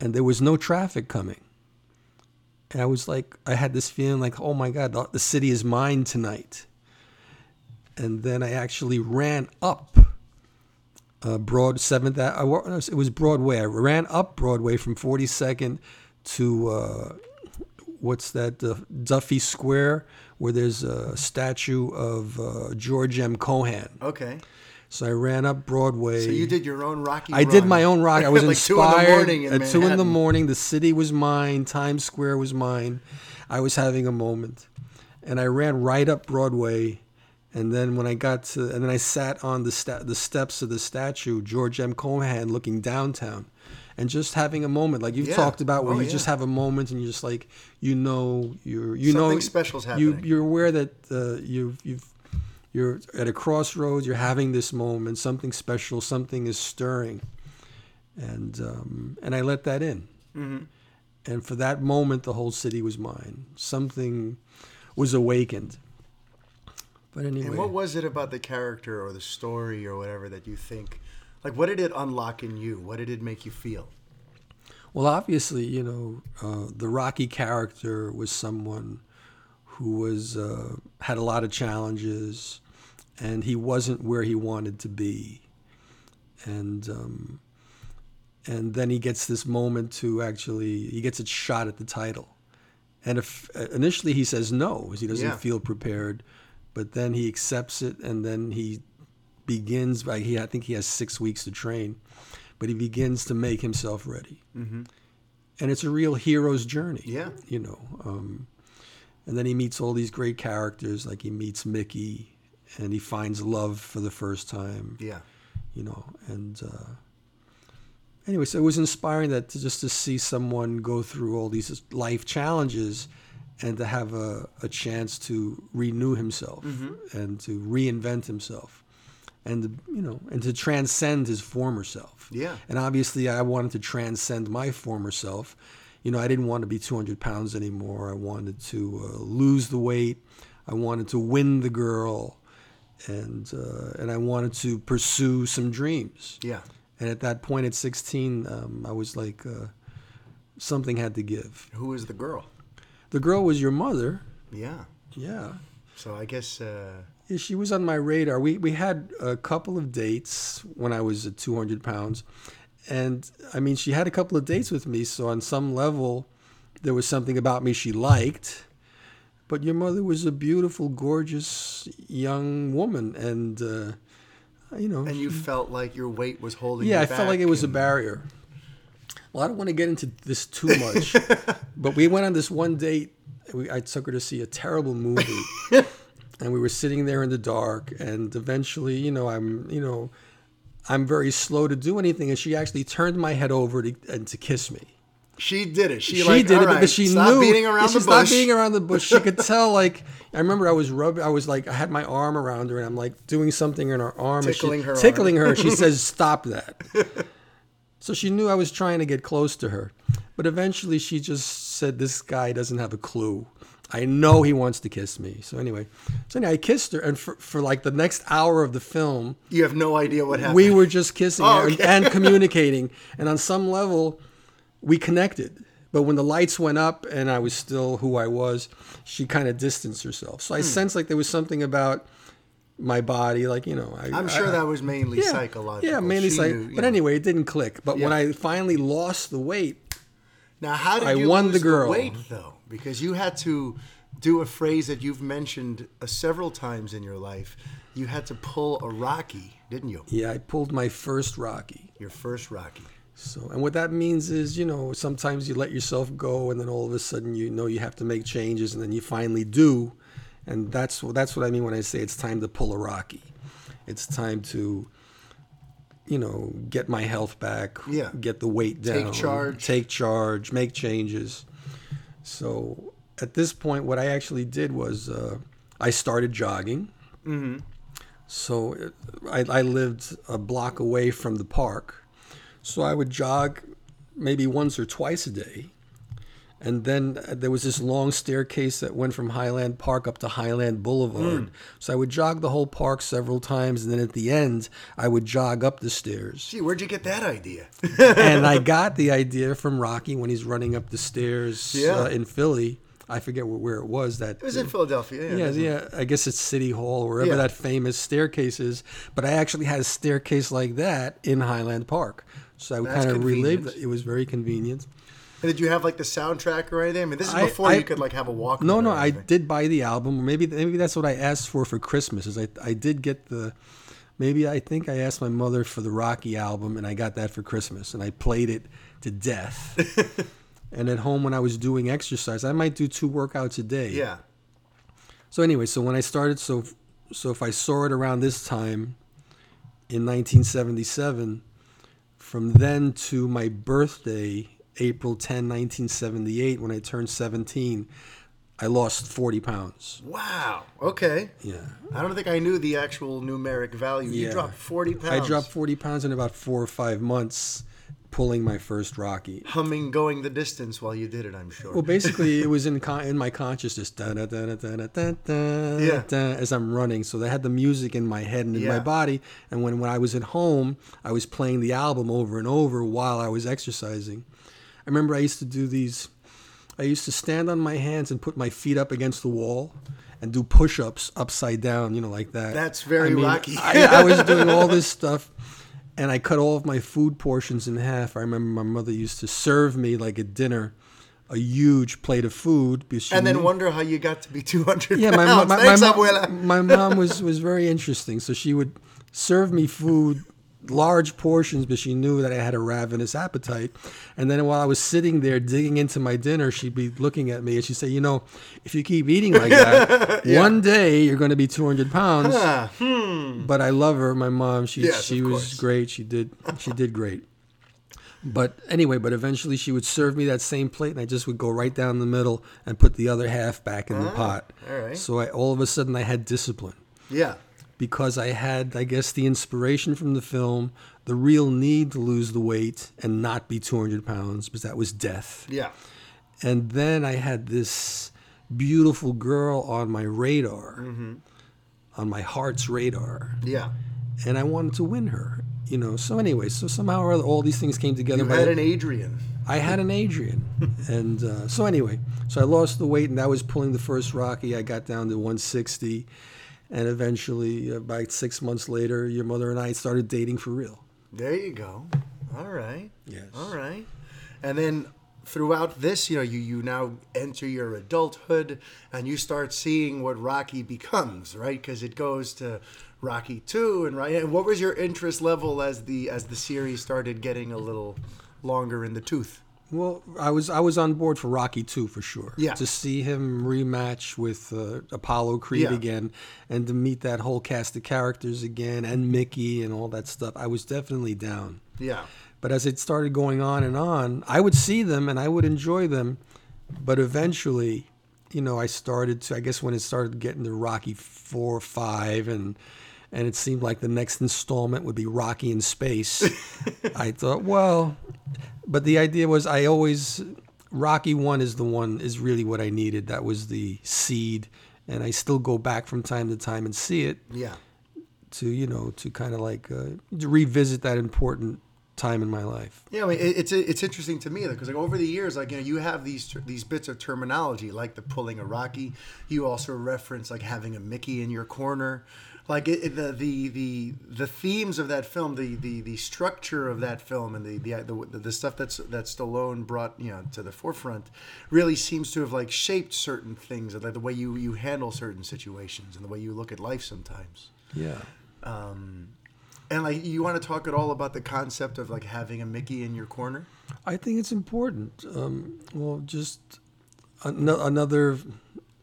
and there was no traffic coming. And I was like, I had this feeling like, oh my God, the- city is mine tonight. And then I actually ran up uh, Broad Seventh. It was Broadway. I ran up Broadway from 42nd to uh, what's that? Uh, Duffy Square, where there's a statue of uh, George M. Cohan. Okay. So I ran up Broadway. So you did your own Rocky. I did my own rock. I was like inspired. Two in the morning in At two in the morning, the city was mine. Times Square was mine. I was having a moment, and I ran right up Broadway. And then when I got to, and then I sat on the sta- the steps of the statue, George M. Cohan, looking downtown, and just having a moment, like you've Yeah. talked about, where Oh, you yeah. just have a moment, and you're just like, you know, you're you Something know, special's You happening. you're aware that uh, you've you've you're at a crossroads you're having this moment something special something is stirring and um, and i let that in Mm-hmm. and for that moment the whole city was mine something was awakened but anyway And what was it about the character or the story or whatever that you think, like, what did it unlock in you? What did it make you feel? Well, obviously, you know, uh, the Rocky character was someone who was uh, had a lot of challenges, and he wasn't where he wanted to be, and um, and then he gets this moment to actually he gets a shot at the title, and if initially he says no, because he doesn't Yeah. feel prepared, but then he accepts it, and then he begins by he I think he has six weeks to train, but he begins to make himself ready, Mm-hmm. and it's a real hero's journey. Yeah. you know, um, and then he meets all these great characters, like he meets Mickey, and he finds love for the first time. Yeah. You know, and uh, anyway, so it was inspiring that to, just to see someone go through all these life challenges. And to have a, a chance to renew himself and to reinvent himself and you know and to transcend his former self Yeah. and obviously i wanted to transcend my former self you know i didn't want to be 200 pounds anymore i wanted to uh, lose the weight i wanted to win the girl and uh, and i wanted to pursue some dreams Yeah. and at that point at 16 um, i was like uh, something had to give Who was the girl? the girl was your mother Yeah. yeah So I guess. Uh, Yeah, she was on my radar. We we had a couple of dates when I was at 200 pounds, and I mean, she had a couple of dates with me. So on some level, there was something about me she liked. But your mother was a beautiful, gorgeous young woman, and uh, you know, and you felt like your weight was holding. yeah, I felt like it was a barrier. Well, I don't want to get into this too much, but we went on this one date. We, I took her to see a terrible movie, and we were sitting there in the dark. And eventually, you know, I'm, you know, I'm very slow to do anything, and she actually turned my head over to, and to kiss me. She did it. She, She like, did all it right, because she knew. beating around she the stopped bush. beating around the bush. She could tell. Like I remember, I was rubbing. I was like, I had my arm around her, and I'm like doing something in her arm, Tickling she, her arm. tickling her. She says, "Stop that." so she knew I was trying to get close to her, but eventually she just said, "This guy doesn't have a clue." I know he wants to kiss me. So anyway, so anyway, I kissed her, and for, for like the next hour of the film, You have no idea what happened. we were just kissing Oh, and, okay. and communicating and on some level we connected but when the lights went up and i was still who i was she kind of distanced herself so i Hmm. sensed like there was something about my body like you know I, I'm sure I- that was mainly yeah, psychological. yeah mainly She psych knew, you but know. anyway it didn't click but when i finally lost the weight Now, how did I you won lose the girl. weight though? Because you had to do a phrase that you've mentioned uh, several times in your life. You had to pull a Rocky, didn't you? yeah i pulled my first rocky Your first Rocky. So, and what that means is, you know, sometimes you let yourself go, and then all of a sudden you know you have to make changes, and then you finally do, and that's that's what I mean when I say it's time to pull a Rocky. It's time to, you know, get my health back, Yeah. get the weight down. Take charge. take charge, make changes. So, at this point, what I actually did was uh, I started jogging. So it- I, I lived a block away from the park. So I would jog maybe once or twice a day. And then uh, there was this long staircase that went from Highland Park up to Highland Boulevard. So I would jog the whole park several times. And then at the end, I would jog up the stairs. Gee, where'd you get that idea? and I got the idea from Rocky when he's running up the stairs Yeah. uh, in Philly. I forget where, it was. That It was in Philadelphia. Yeah, yeah, yeah. I guess it's City Hall, wherever Yeah. that famous staircase is. But I actually had a staircase like that in Highland Park, so I That's kind of relived. It was very convenient. And did you have like the soundtrack or anything? I mean, this is I- before I- you could like have a walk. No, no, I did buy the album. Or maybe maybe that's what I asked for for Christmas. Is I I did get the. Maybe I think I asked my mother for the Rocky album, and I got that for Christmas, and I played it to death. and at home, when I was doing exercise, I might do two workouts a day. Yeah. So anyway, so when I started, so so if I saw it around this time, in 1977, from then to my birthday, April 10, 1978, when I turned 17, I lost 40 pounds. Wow. Okay. Yeah, I don't think I knew the actual numeric value. You dropped 40 pounds. I dropped 40 pounds in about four or five months, pulling my first Rocky. humming, going the distance while you did it. I'm sure. Well, basically, it was in con- in my consciousness, da da da da da da da Yeah. da, as I'm running. So they had the music in my head and in my body. And when, when I was at home, I was playing the album over and over while I was exercising. I remember I used to do these. I used to stand on my hands and put my feet up against the wall and do push-ups upside down, you know, like that. That's very I mean, Rocky. I, I was doing all this stuff, and I cut all of my food portions in half. I remember my mother used to serve me like at dinner a huge plate of food. Because and then knew- wonder how you got to be 200 yeah, my, pounds. my, my, Thanks, my, my mom was, was very interesting. So she would serve me food, large portions, but she knew that I had a ravenous appetite. And then while I was sitting there digging into my dinner, she'd be looking at me and she'd say, You know, if you keep eating like that, one day you're going to be 200 pounds. Hmm. But I love her, my mom. She Yes, she was course. great. She did she did great. But anyway, but eventually she would serve me that same plate, and I just would go right down the middle and put the other half back in the pot. Ah, all right. So I, all of a sudden I had discipline Yeah. Because I had, I guess, the inspiration from the film, the real need to lose the weight and not be 200 pounds, because that was death. Yeah. And then I had this beautiful girl on my radar, Mm-hmm. on my heart's radar Yeah. and I wanted to win her. You know, so anyway, so somehow or other, all these things came together. You had an Adrian. I had an Adrian, and uh, so anyway, so I lost the weight, and that was pulling the first Rocky. I got down to 160, and eventually, uh, about six months later, your mother and I started dating for real. There you go. All right. Yes. All right. And then throughout this, you know, you, you now enter your adulthood and you start seeing what Rocky becomes, right? Because it goes to Rocky two and right. And what was your interest level as the as the series started getting a little longer in the tooth? Well, I was I was on board for Rocky two for sure. Yeah. To see him rematch with uh, Apollo Creed Yeah. again, and to meet that whole cast of characters again, and Mickey and all that stuff, I was definitely down. Yeah. But as it started going on and on, I would see them and I would enjoy them. But eventually, you know, I started to, I guess when it started getting to Rocky 4 or 5 and, and it seemed like the next installment would be Rocky in space, I thought, well, but the idea was I always, Rocky 1 is the one, is really what I needed. That was the seed. And I still go back from time to time and see it Yeah. to you know to kind of like uh, to revisit that important time in my life. Yeah, I mean, it, it's it's interesting to me because like over the years, like you know, you have these these bits of terminology, like the pulling a Rocky. You also reference like having a Mickey in your corner, like it, it- the the the the themes of that film, the the the structure of that film, and the the the, the stuff that's that Stallone brought you know to the forefront, really seems to have like shaped certain things, like the way you you handle certain situations and the way you look at life sometimes. Yeah. And like, you want to talk at all about the concept of like having a Mickey in your corner? I think it's important. Um, well, just an- another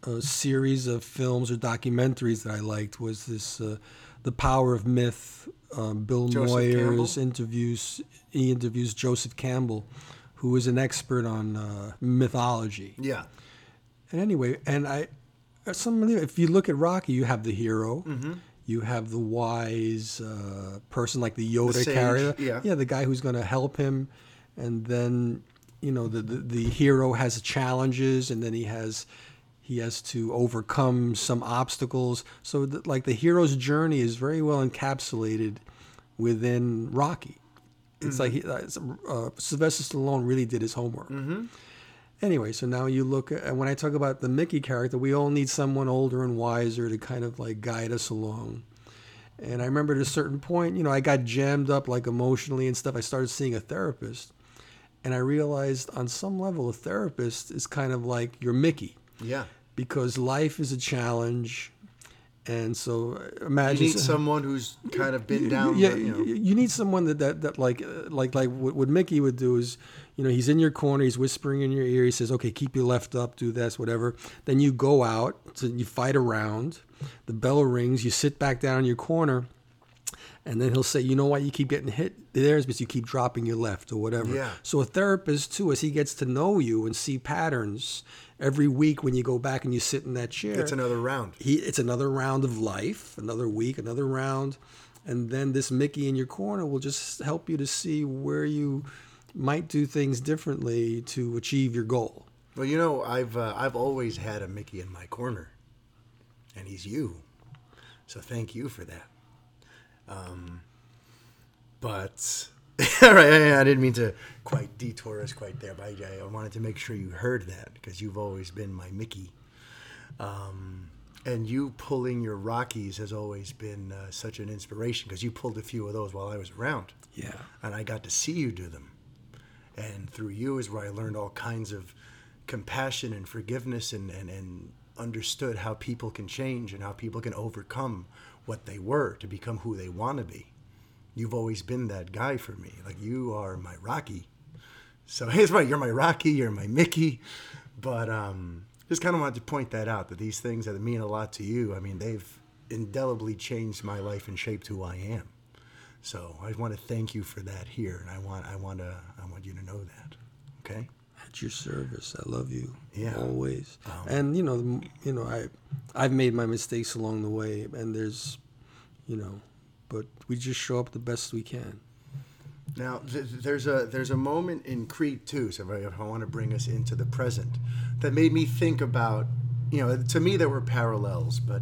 uh, series of films or documentaries that I liked was this uh, "The Power of Myth." Um, Bill Joseph Moyers Campbell? interviews he interviews Joseph Campbell, who is an expert on uh, mythology. Yeah. And anyway, and I, some the- if you look at Rocky, you have the hero, Mm-hmm. you have the wise uh, person like the Yoda sage, character, yeah. yeah, the guy who's going to help him, and then you know the, the the hero has challenges, and then he has he has to overcome some obstacles. So the, like the hero's journey is very well encapsulated within Rocky. It's like he, uh, uh, Sylvester Stallone really did his homework. Anyway, so now you look at when I talk about the Mickey character, we all need someone older and wiser to kind of like guide us along. And I remember at a certain point, you know, I got jammed up like emotionally and stuff. I started seeing a therapist, and I realized on some level, a therapist is kind of like your Mickey Yeah. Because life is a challenge. And so uh, You imagine need someone who's kind of been down. yeah, the, you know. you, you need someone that, that, that like uh, like like what, what Mickey would do is, you know, he's in your corner, he's whispering in your ear, he says, "Okay, keep your left up, do this, whatever." Then you go out, to, you fight around, the bell rings, you sit back down in your corner, and then he'll say, "You know why you keep getting hit there is because you keep dropping your left or whatever." Yeah. So a therapist too, as he gets to know you and see patterns every week when you go back and you sit in that chair, It's another round. he it's another round of life, another week, another round, and then this Mickey in your corner will just help you to see where you might do things differently to achieve your goal. Well, you know, I've uh, I've always had a Mickey in my corner, and he's you. So thank you for that. Um, but all right, I, I didn't mean to quite detour us quite there, but I, I wanted to make sure you heard that because you've always been my Mickey. Um, and you pulling your Rockies has always been uh, such an inspiration because you pulled a few of those while I was around Yeah. and I got to see you do them. And through you is where I learned all kinds of compassion and forgiveness and, and, and understood how people can change and how people can overcome what they were to become who they want to be. You've always been that guy for me. Like you are my Rocky. So it's right, you're my Rocky, you're my Mickey. But um, just kind of wanted to point that out that these things that mean a lot to you, I mean, they've indelibly changed my life and shaped who I am. So I want to thank you for that here, and I want I want to I want you to know that. Okay. At your service. I love you. Yeah. Always. and you know, you know, I I've made my mistakes along the way and there's you know, but we just show up the best we can. Now th- there's a there's a moment in Creed 2, so if I, want to bring us into the present, that made me think about, you know, to me there were parallels, but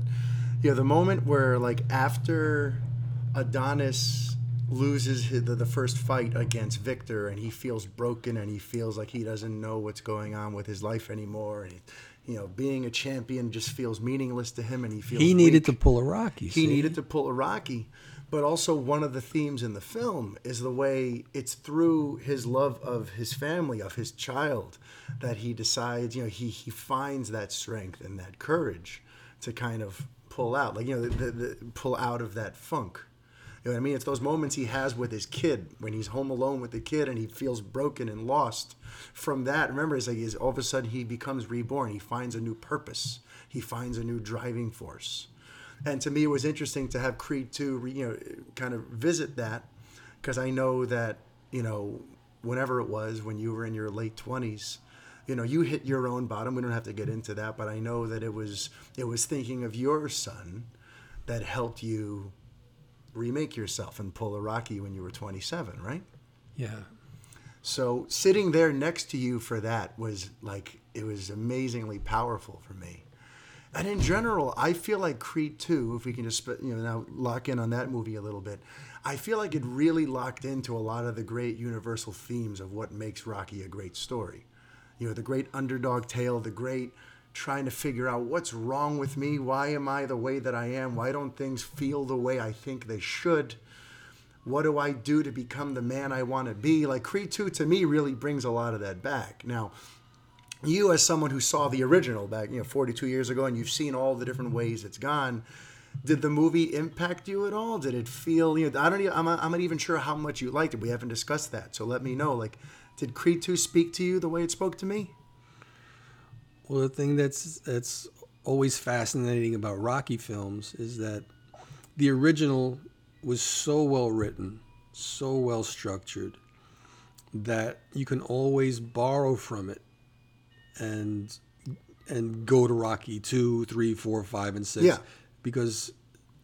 you know the moment where like after Adonis loses his, the, the first fight against Viktor and he feels broken and he feels like he doesn't know what's going on with his life anymore and you know being a champion just feels meaningless to him and he feels He needed weak. to pull a Rocky. He see? needed to pull a Rocky. But also, one of the themes in the film is the way it's through his love of his family, of his child, that he decides, you know, he, he finds that strength and that courage to kind of pull out, like, you know, the, the, the, pull out of that funk. You know what I mean? It's those moments he has with his kid when he's home alone with the kid and he feels broken and lost. From that, remember, it's like all of a sudden he becomes reborn. He finds a new purpose. He finds a new driving force. And to me, it was interesting to have Creed 2, re- you know, kind of visit that because I know that you know, whenever it was when you were in your late twenties, you know, you hit your own bottom. We don't have to get into that, but I know that it was it was thinking of your son that helped you remake yourself and pull a Rocky when you were 27, right? Yeah. So sitting there next to you for that was like it was amazingly powerful for me. And in general, I feel like Creed 2, if we can just you know now lock in on that movie a little bit, I feel like it really locked into a lot of the great universal themes of what makes Rocky a great story. You know, the great underdog tale, the great trying to figure out what's wrong with me, why am I the way that I am, why don't things feel the way I think they should? What do I do to become the man I want to be? Like Creed 2 to me really brings a lot of that back. Now, you as someone who saw the original back, you know, 42 years ago and you've seen all the different ways it's gone, did the movie impact you at all? Did it feel, you know, I don't even, I'm, I'm not even sure how much you liked it. We haven't discussed that. So let me know like did Creed 2 speak to you the way it spoke to me? Well, the thing that's that's always fascinating about Rocky films is that the original was so well written, so well structured that you can always borrow from it and and go to Rocky two, three, four, five, and six. Yeah. Because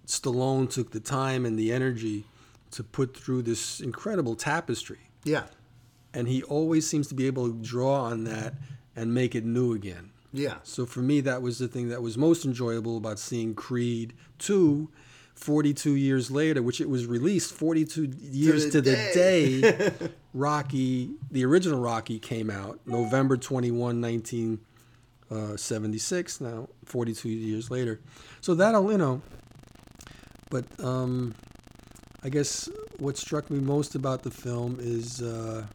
Stallone took the time and the energy to put through this incredible tapestry. Yeah. And he always seems to be able to draw on that and make it new again. Yeah. So for me, that was the thing that was most enjoyable about seeing Creed 2 42 years later, which it was released 42 years the to the, day. day. Rocky, the original Rocky came out November 21, 1976, now 42 years later. So that'll, you know, but um, I guess what struck me most about the film is uh,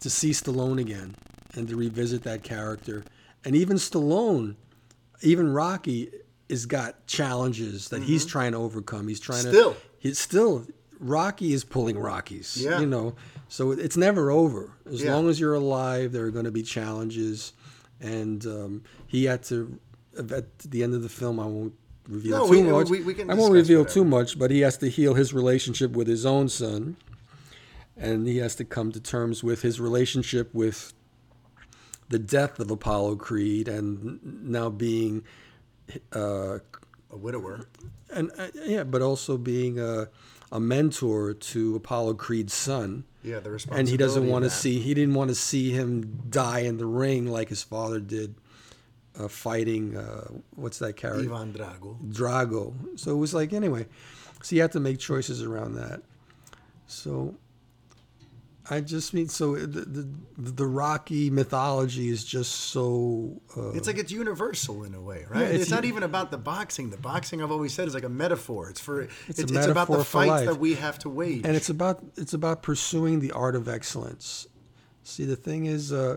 to see Stallone again and to revisit that character. And even Stallone, even Rocky, has got challenges that he's trying to overcome. He's trying Still. to. He's still. Rocky is pulling Rockies. Yeah. You know, so it's never over. As Yeah. long as you're alive, there are going to be challenges. And um, he had to, at the end of the film, I won't reveal No, too we- much. we- we I won't reveal whatever. too much, but he has to heal his relationship with his own son. And he has to come to terms with his relationship with the death of Apollo Creed and now being, uh, A widower. and uh, yeah, but also being a, a mentor to Apollo Creed's son. Yeah, the responsibility. And he doesn't want to see, he didn't want to see him die in the ring like his father did, uh, fighting, uh, what's that character? Ivan Drago. Drago. So it was like anyway. So you have to make choices around that. So I just mean so the the, the Rocky mythology is just so. Uh, It's like it's universal in a way, right? Yeah, it's, it's not even about the boxing. The boxing I've always said is like a metaphor. It's for it's, a it's, about the fights life. that we have to wage. and it's about it's about pursuing the art of excellence. See, the thing is, uh,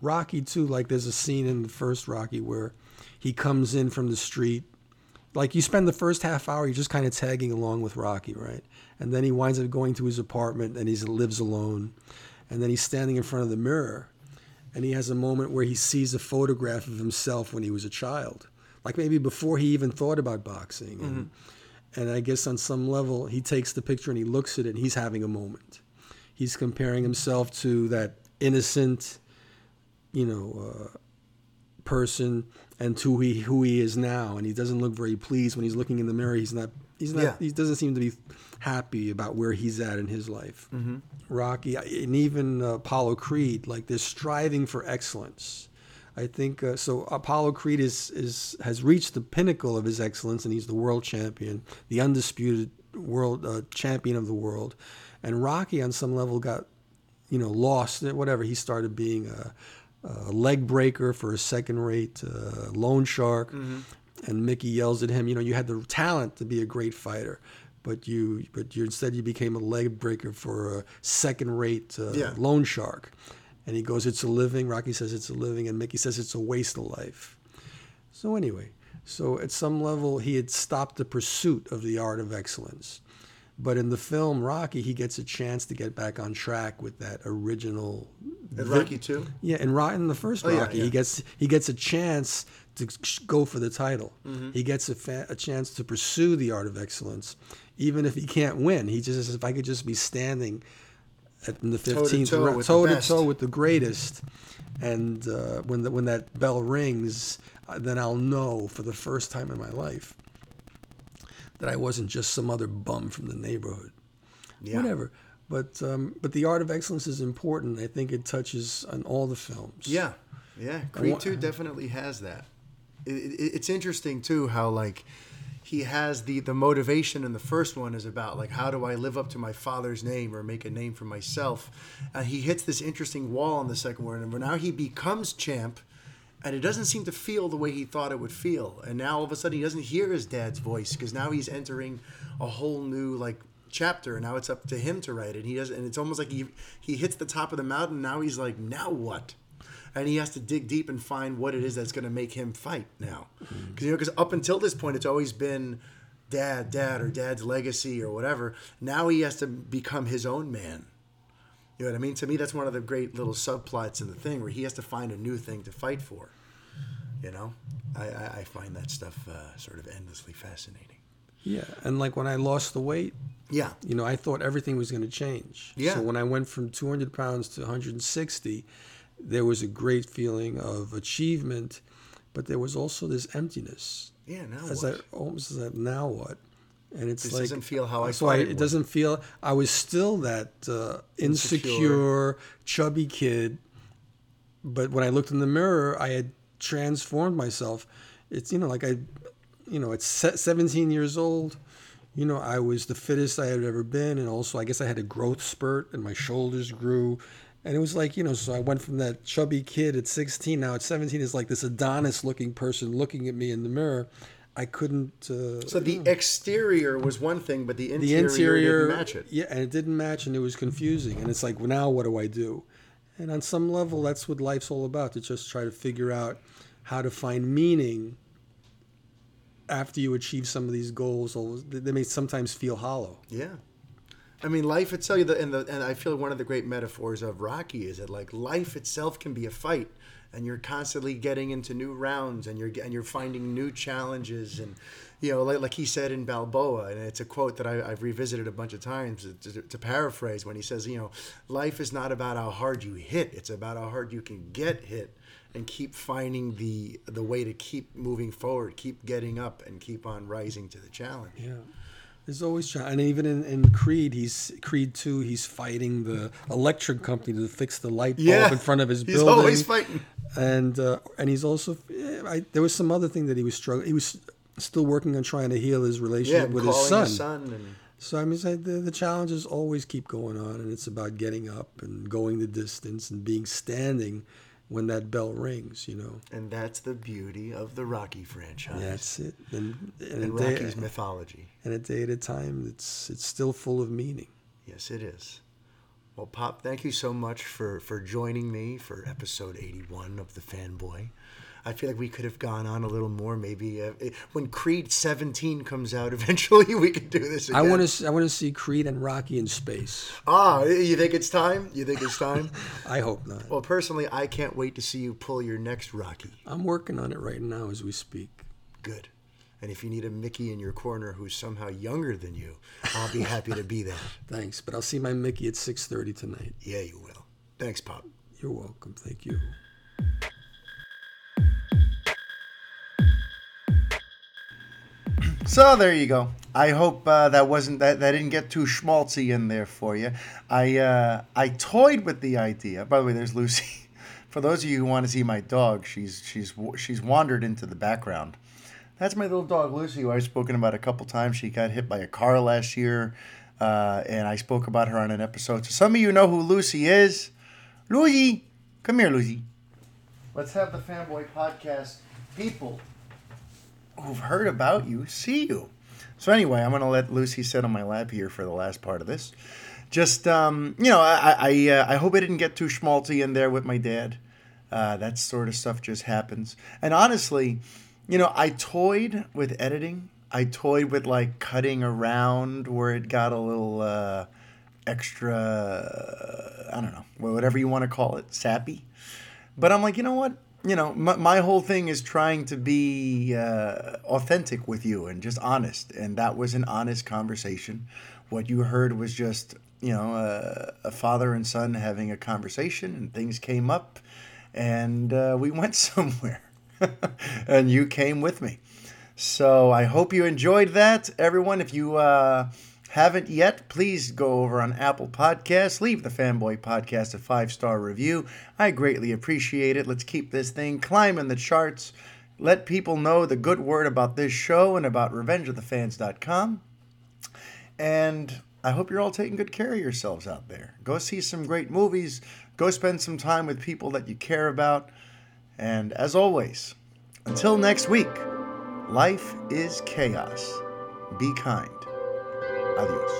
Rocky too. Like, there's a scene in the first Rocky where he comes in from the street. Like, you spend the first half hour, you're just kind of tagging along with Rocky, right? And then he winds up going to his apartment and he lives alone. And then he's standing in front of the mirror, and he has a moment where he sees a photograph of himself when he was a child, like maybe before he even thought about boxing. And, and I guess on some level, he takes the picture and he looks at it and he's having a moment. He's comparing himself to that innocent, you know, uh, person and to who he, who he is now. And he doesn't look very pleased when he's looking in the mirror. He's not. He's not. Yeah. He doesn't seem to be happy about where he's at in his life. Rocky and even uh, Apollo Creed, like they're striving for excellence. I think uh, so. Apollo Creed is is has reached the pinnacle of his excellence, and he's the world champion, the undisputed world uh, champion of the world. And Rocky, on some level, got you know lost. Whatever he started being a, a leg breaker for a second-rate uh, loan shark, and Mickey yells at him. You know, you had the talent to be a great fighter. But you, but you instead you became a leg breaker for a second-rate uh, Yeah. loan shark. And he goes, "It's a living." Rocky says, "It's a living," and Mickey says, "It's a waste of life." So anyway, so at some level, he had stopped the pursuit of the art of excellence. But in the film Rocky, he gets a chance to get back on track with that original. At Rocky too. Yeah, in, Ro- in the first Oh, yeah, Rocky, yeah. he gets he gets a chance to go for the title. Mm-hmm. He gets a, fa- a chance to pursue the art of excellence, even if he can't win. He just if I could just be standing at in the to fifteenth toe with the toe to toe with the greatest. And uh, when the, when that bell rings, uh, then I'll know for the first time in my life that I wasn't just some other bum from the neighborhood. Yeah. Whatever. But um, but the art of excellence is important. I think it touches on all the films. Yeah, yeah. Creed Two definitely has that. It, it, it's interesting too how like he has the the motivation in the first one is about like how do I live up to my father's name or make a name for myself, and he hits this interesting wall in the second one, and now he becomes champ. And it doesn't seem to feel the way he thought it would feel. And now all of a sudden he doesn't hear his dad's voice because now he's entering a whole new like chapter. And now it's up to him to write it. And He does, and it's almost like he he hits the top of the mountain. Now he's like, now what? And he has to dig deep and find what it is that's going to make him fight now. Because you know, because up until this point, it's always been dad, dad, or dad's legacy or whatever. Now he has to become his own man. You know what I mean? To me, that's one of the great little subplots in the thing where he has to find a new thing to fight for. You know, I, I, I find that stuff uh, sort of endlessly fascinating. Yeah, and like when I lost the weight, Yeah, you know, I thought everything was going to change. Yeah. So when I went from 200 pounds to 160, there was a great feeling of achievement, but there was also this emptiness. yeah. Now As what? that almost as now what? And it's This like doesn't feel how I so I, it it doesn't feel. I was still that uh, insecure, chubby kid, but when I looked in the mirror, I had transformed myself. It's you know like I, you know, at 17 years old, you know, I was the fittest I had ever been, and also I guess I had a growth spurt, and my shoulders grew. And it was like, you know, so I went from that chubby kid at 16, now at 17 is like this Adonis looking person looking at me in the mirror. I couldn't. Uh, So the exterior was one thing, but the the interior, interior didn't match it. Yeah, and it didn't match, and it was confusing. And it's like, well, now what do I do? And on some level, that's what life's all about to just try to figure out how to find meaning after you achieve some of these goals. They may sometimes feel hollow. Yeah. I mean, life itself, and, the, and I feel one of the great metaphors of Rocky is that like life itself can be a fight, and you're constantly getting into new rounds, and you're and you're finding new challenges, and you know, like, like he said in Balboa, and it's a quote that I, I've revisited a bunch of times to, to paraphrase when he says, you know, life is not about how hard you hit; it's about how hard you can get hit, and keep finding the the way to keep moving forward, keep getting up, and keep on rising to the challenge. Yeah. There's always trying, and even in, in Creed, he's Creed two. He's fighting the electric company to fix the light bulb Yeah. in front of his He's building. He's always fighting. and uh, and he's also yeah, I, there was some other thing that he was struggling. He was still working on trying to heal his Yeah, relationship with his son. his son and. So I mean, the, the challenges always keep going on, and it's about getting up and going the distance and being standing when that bell rings. You know, And that's the beauty of the Rocky franchise that's it. And, and, and a day, Rocky's mythology. and a day at a time, it's it's still full of meaning. Yes, it is. Well, Pop, thank you so much for, for joining me for episode 81 of The Fanboy. I feel like we could have gone on a little more. Maybe uh, when Creed 17 comes out, eventually we could do this Again. I want to I want to see Creed and Rocky in space. Ah, you think it's time? You think it's time? I hope not. well, personally, I can't wait to see you pull your next Rocky. I'm working on it right now as we speak. Good. And if you need a Mickey in your corner who's somehow younger than you, I'll be happy to be there. Thanks, but I'll see my Mickey at 6:30 tonight. Yeah, you will. Thanks, Pop. You're welcome. Thank you. So there you go. I hope uh, that wasn't that, that didn't get too schmaltzy in there for you. I uh, I toyed with the idea. By the way, there's Lucy. For those of you who want to see my dog, she's she's she's wandered into the background. That's my little dog Lucy, who I've spoken about a couple times. She got hit by a car last year, uh, and I spoke about her on an episode. So some of you know who Lucy is. Lucy, come here, Lucy. Let's have the Fanboy Podcast people who've heard about you see you. So anyway, I'm gonna let Lucy sit on my lap here for the last part of this. Just um, you know, I I, uh, I hope I didn't get too schmaltzy in there with my dad. Uh, that sort of stuff just happens. And honestly, you know, I toyed with editing. I toyed with like cutting around where it got a little uh, extra. I don't know, whatever you want to call it, sappy. But I'm like, you know what? You know, my, my whole thing is trying to be uh, authentic with you and just honest. And that was an honest conversation. What you heard was just, you know, uh, a father and son having a conversation, and things came up, and uh, we went somewhere, and you came with me. So I hope you enjoyed that, everyone. If you uh, haven't yet, please go over on Apple Podcasts, leave the Fanboy Podcast a five star review. I greatly appreciate it. Let's keep this thing climbing the charts. Let people know the good word about this show and about RevengeOfTheFans.com. And I hope you're all taking good care of yourselves out there. Go see some great movies. Go spend some time with people that you care about. And as always, until next week, life is chaos. Be kind. Adiós.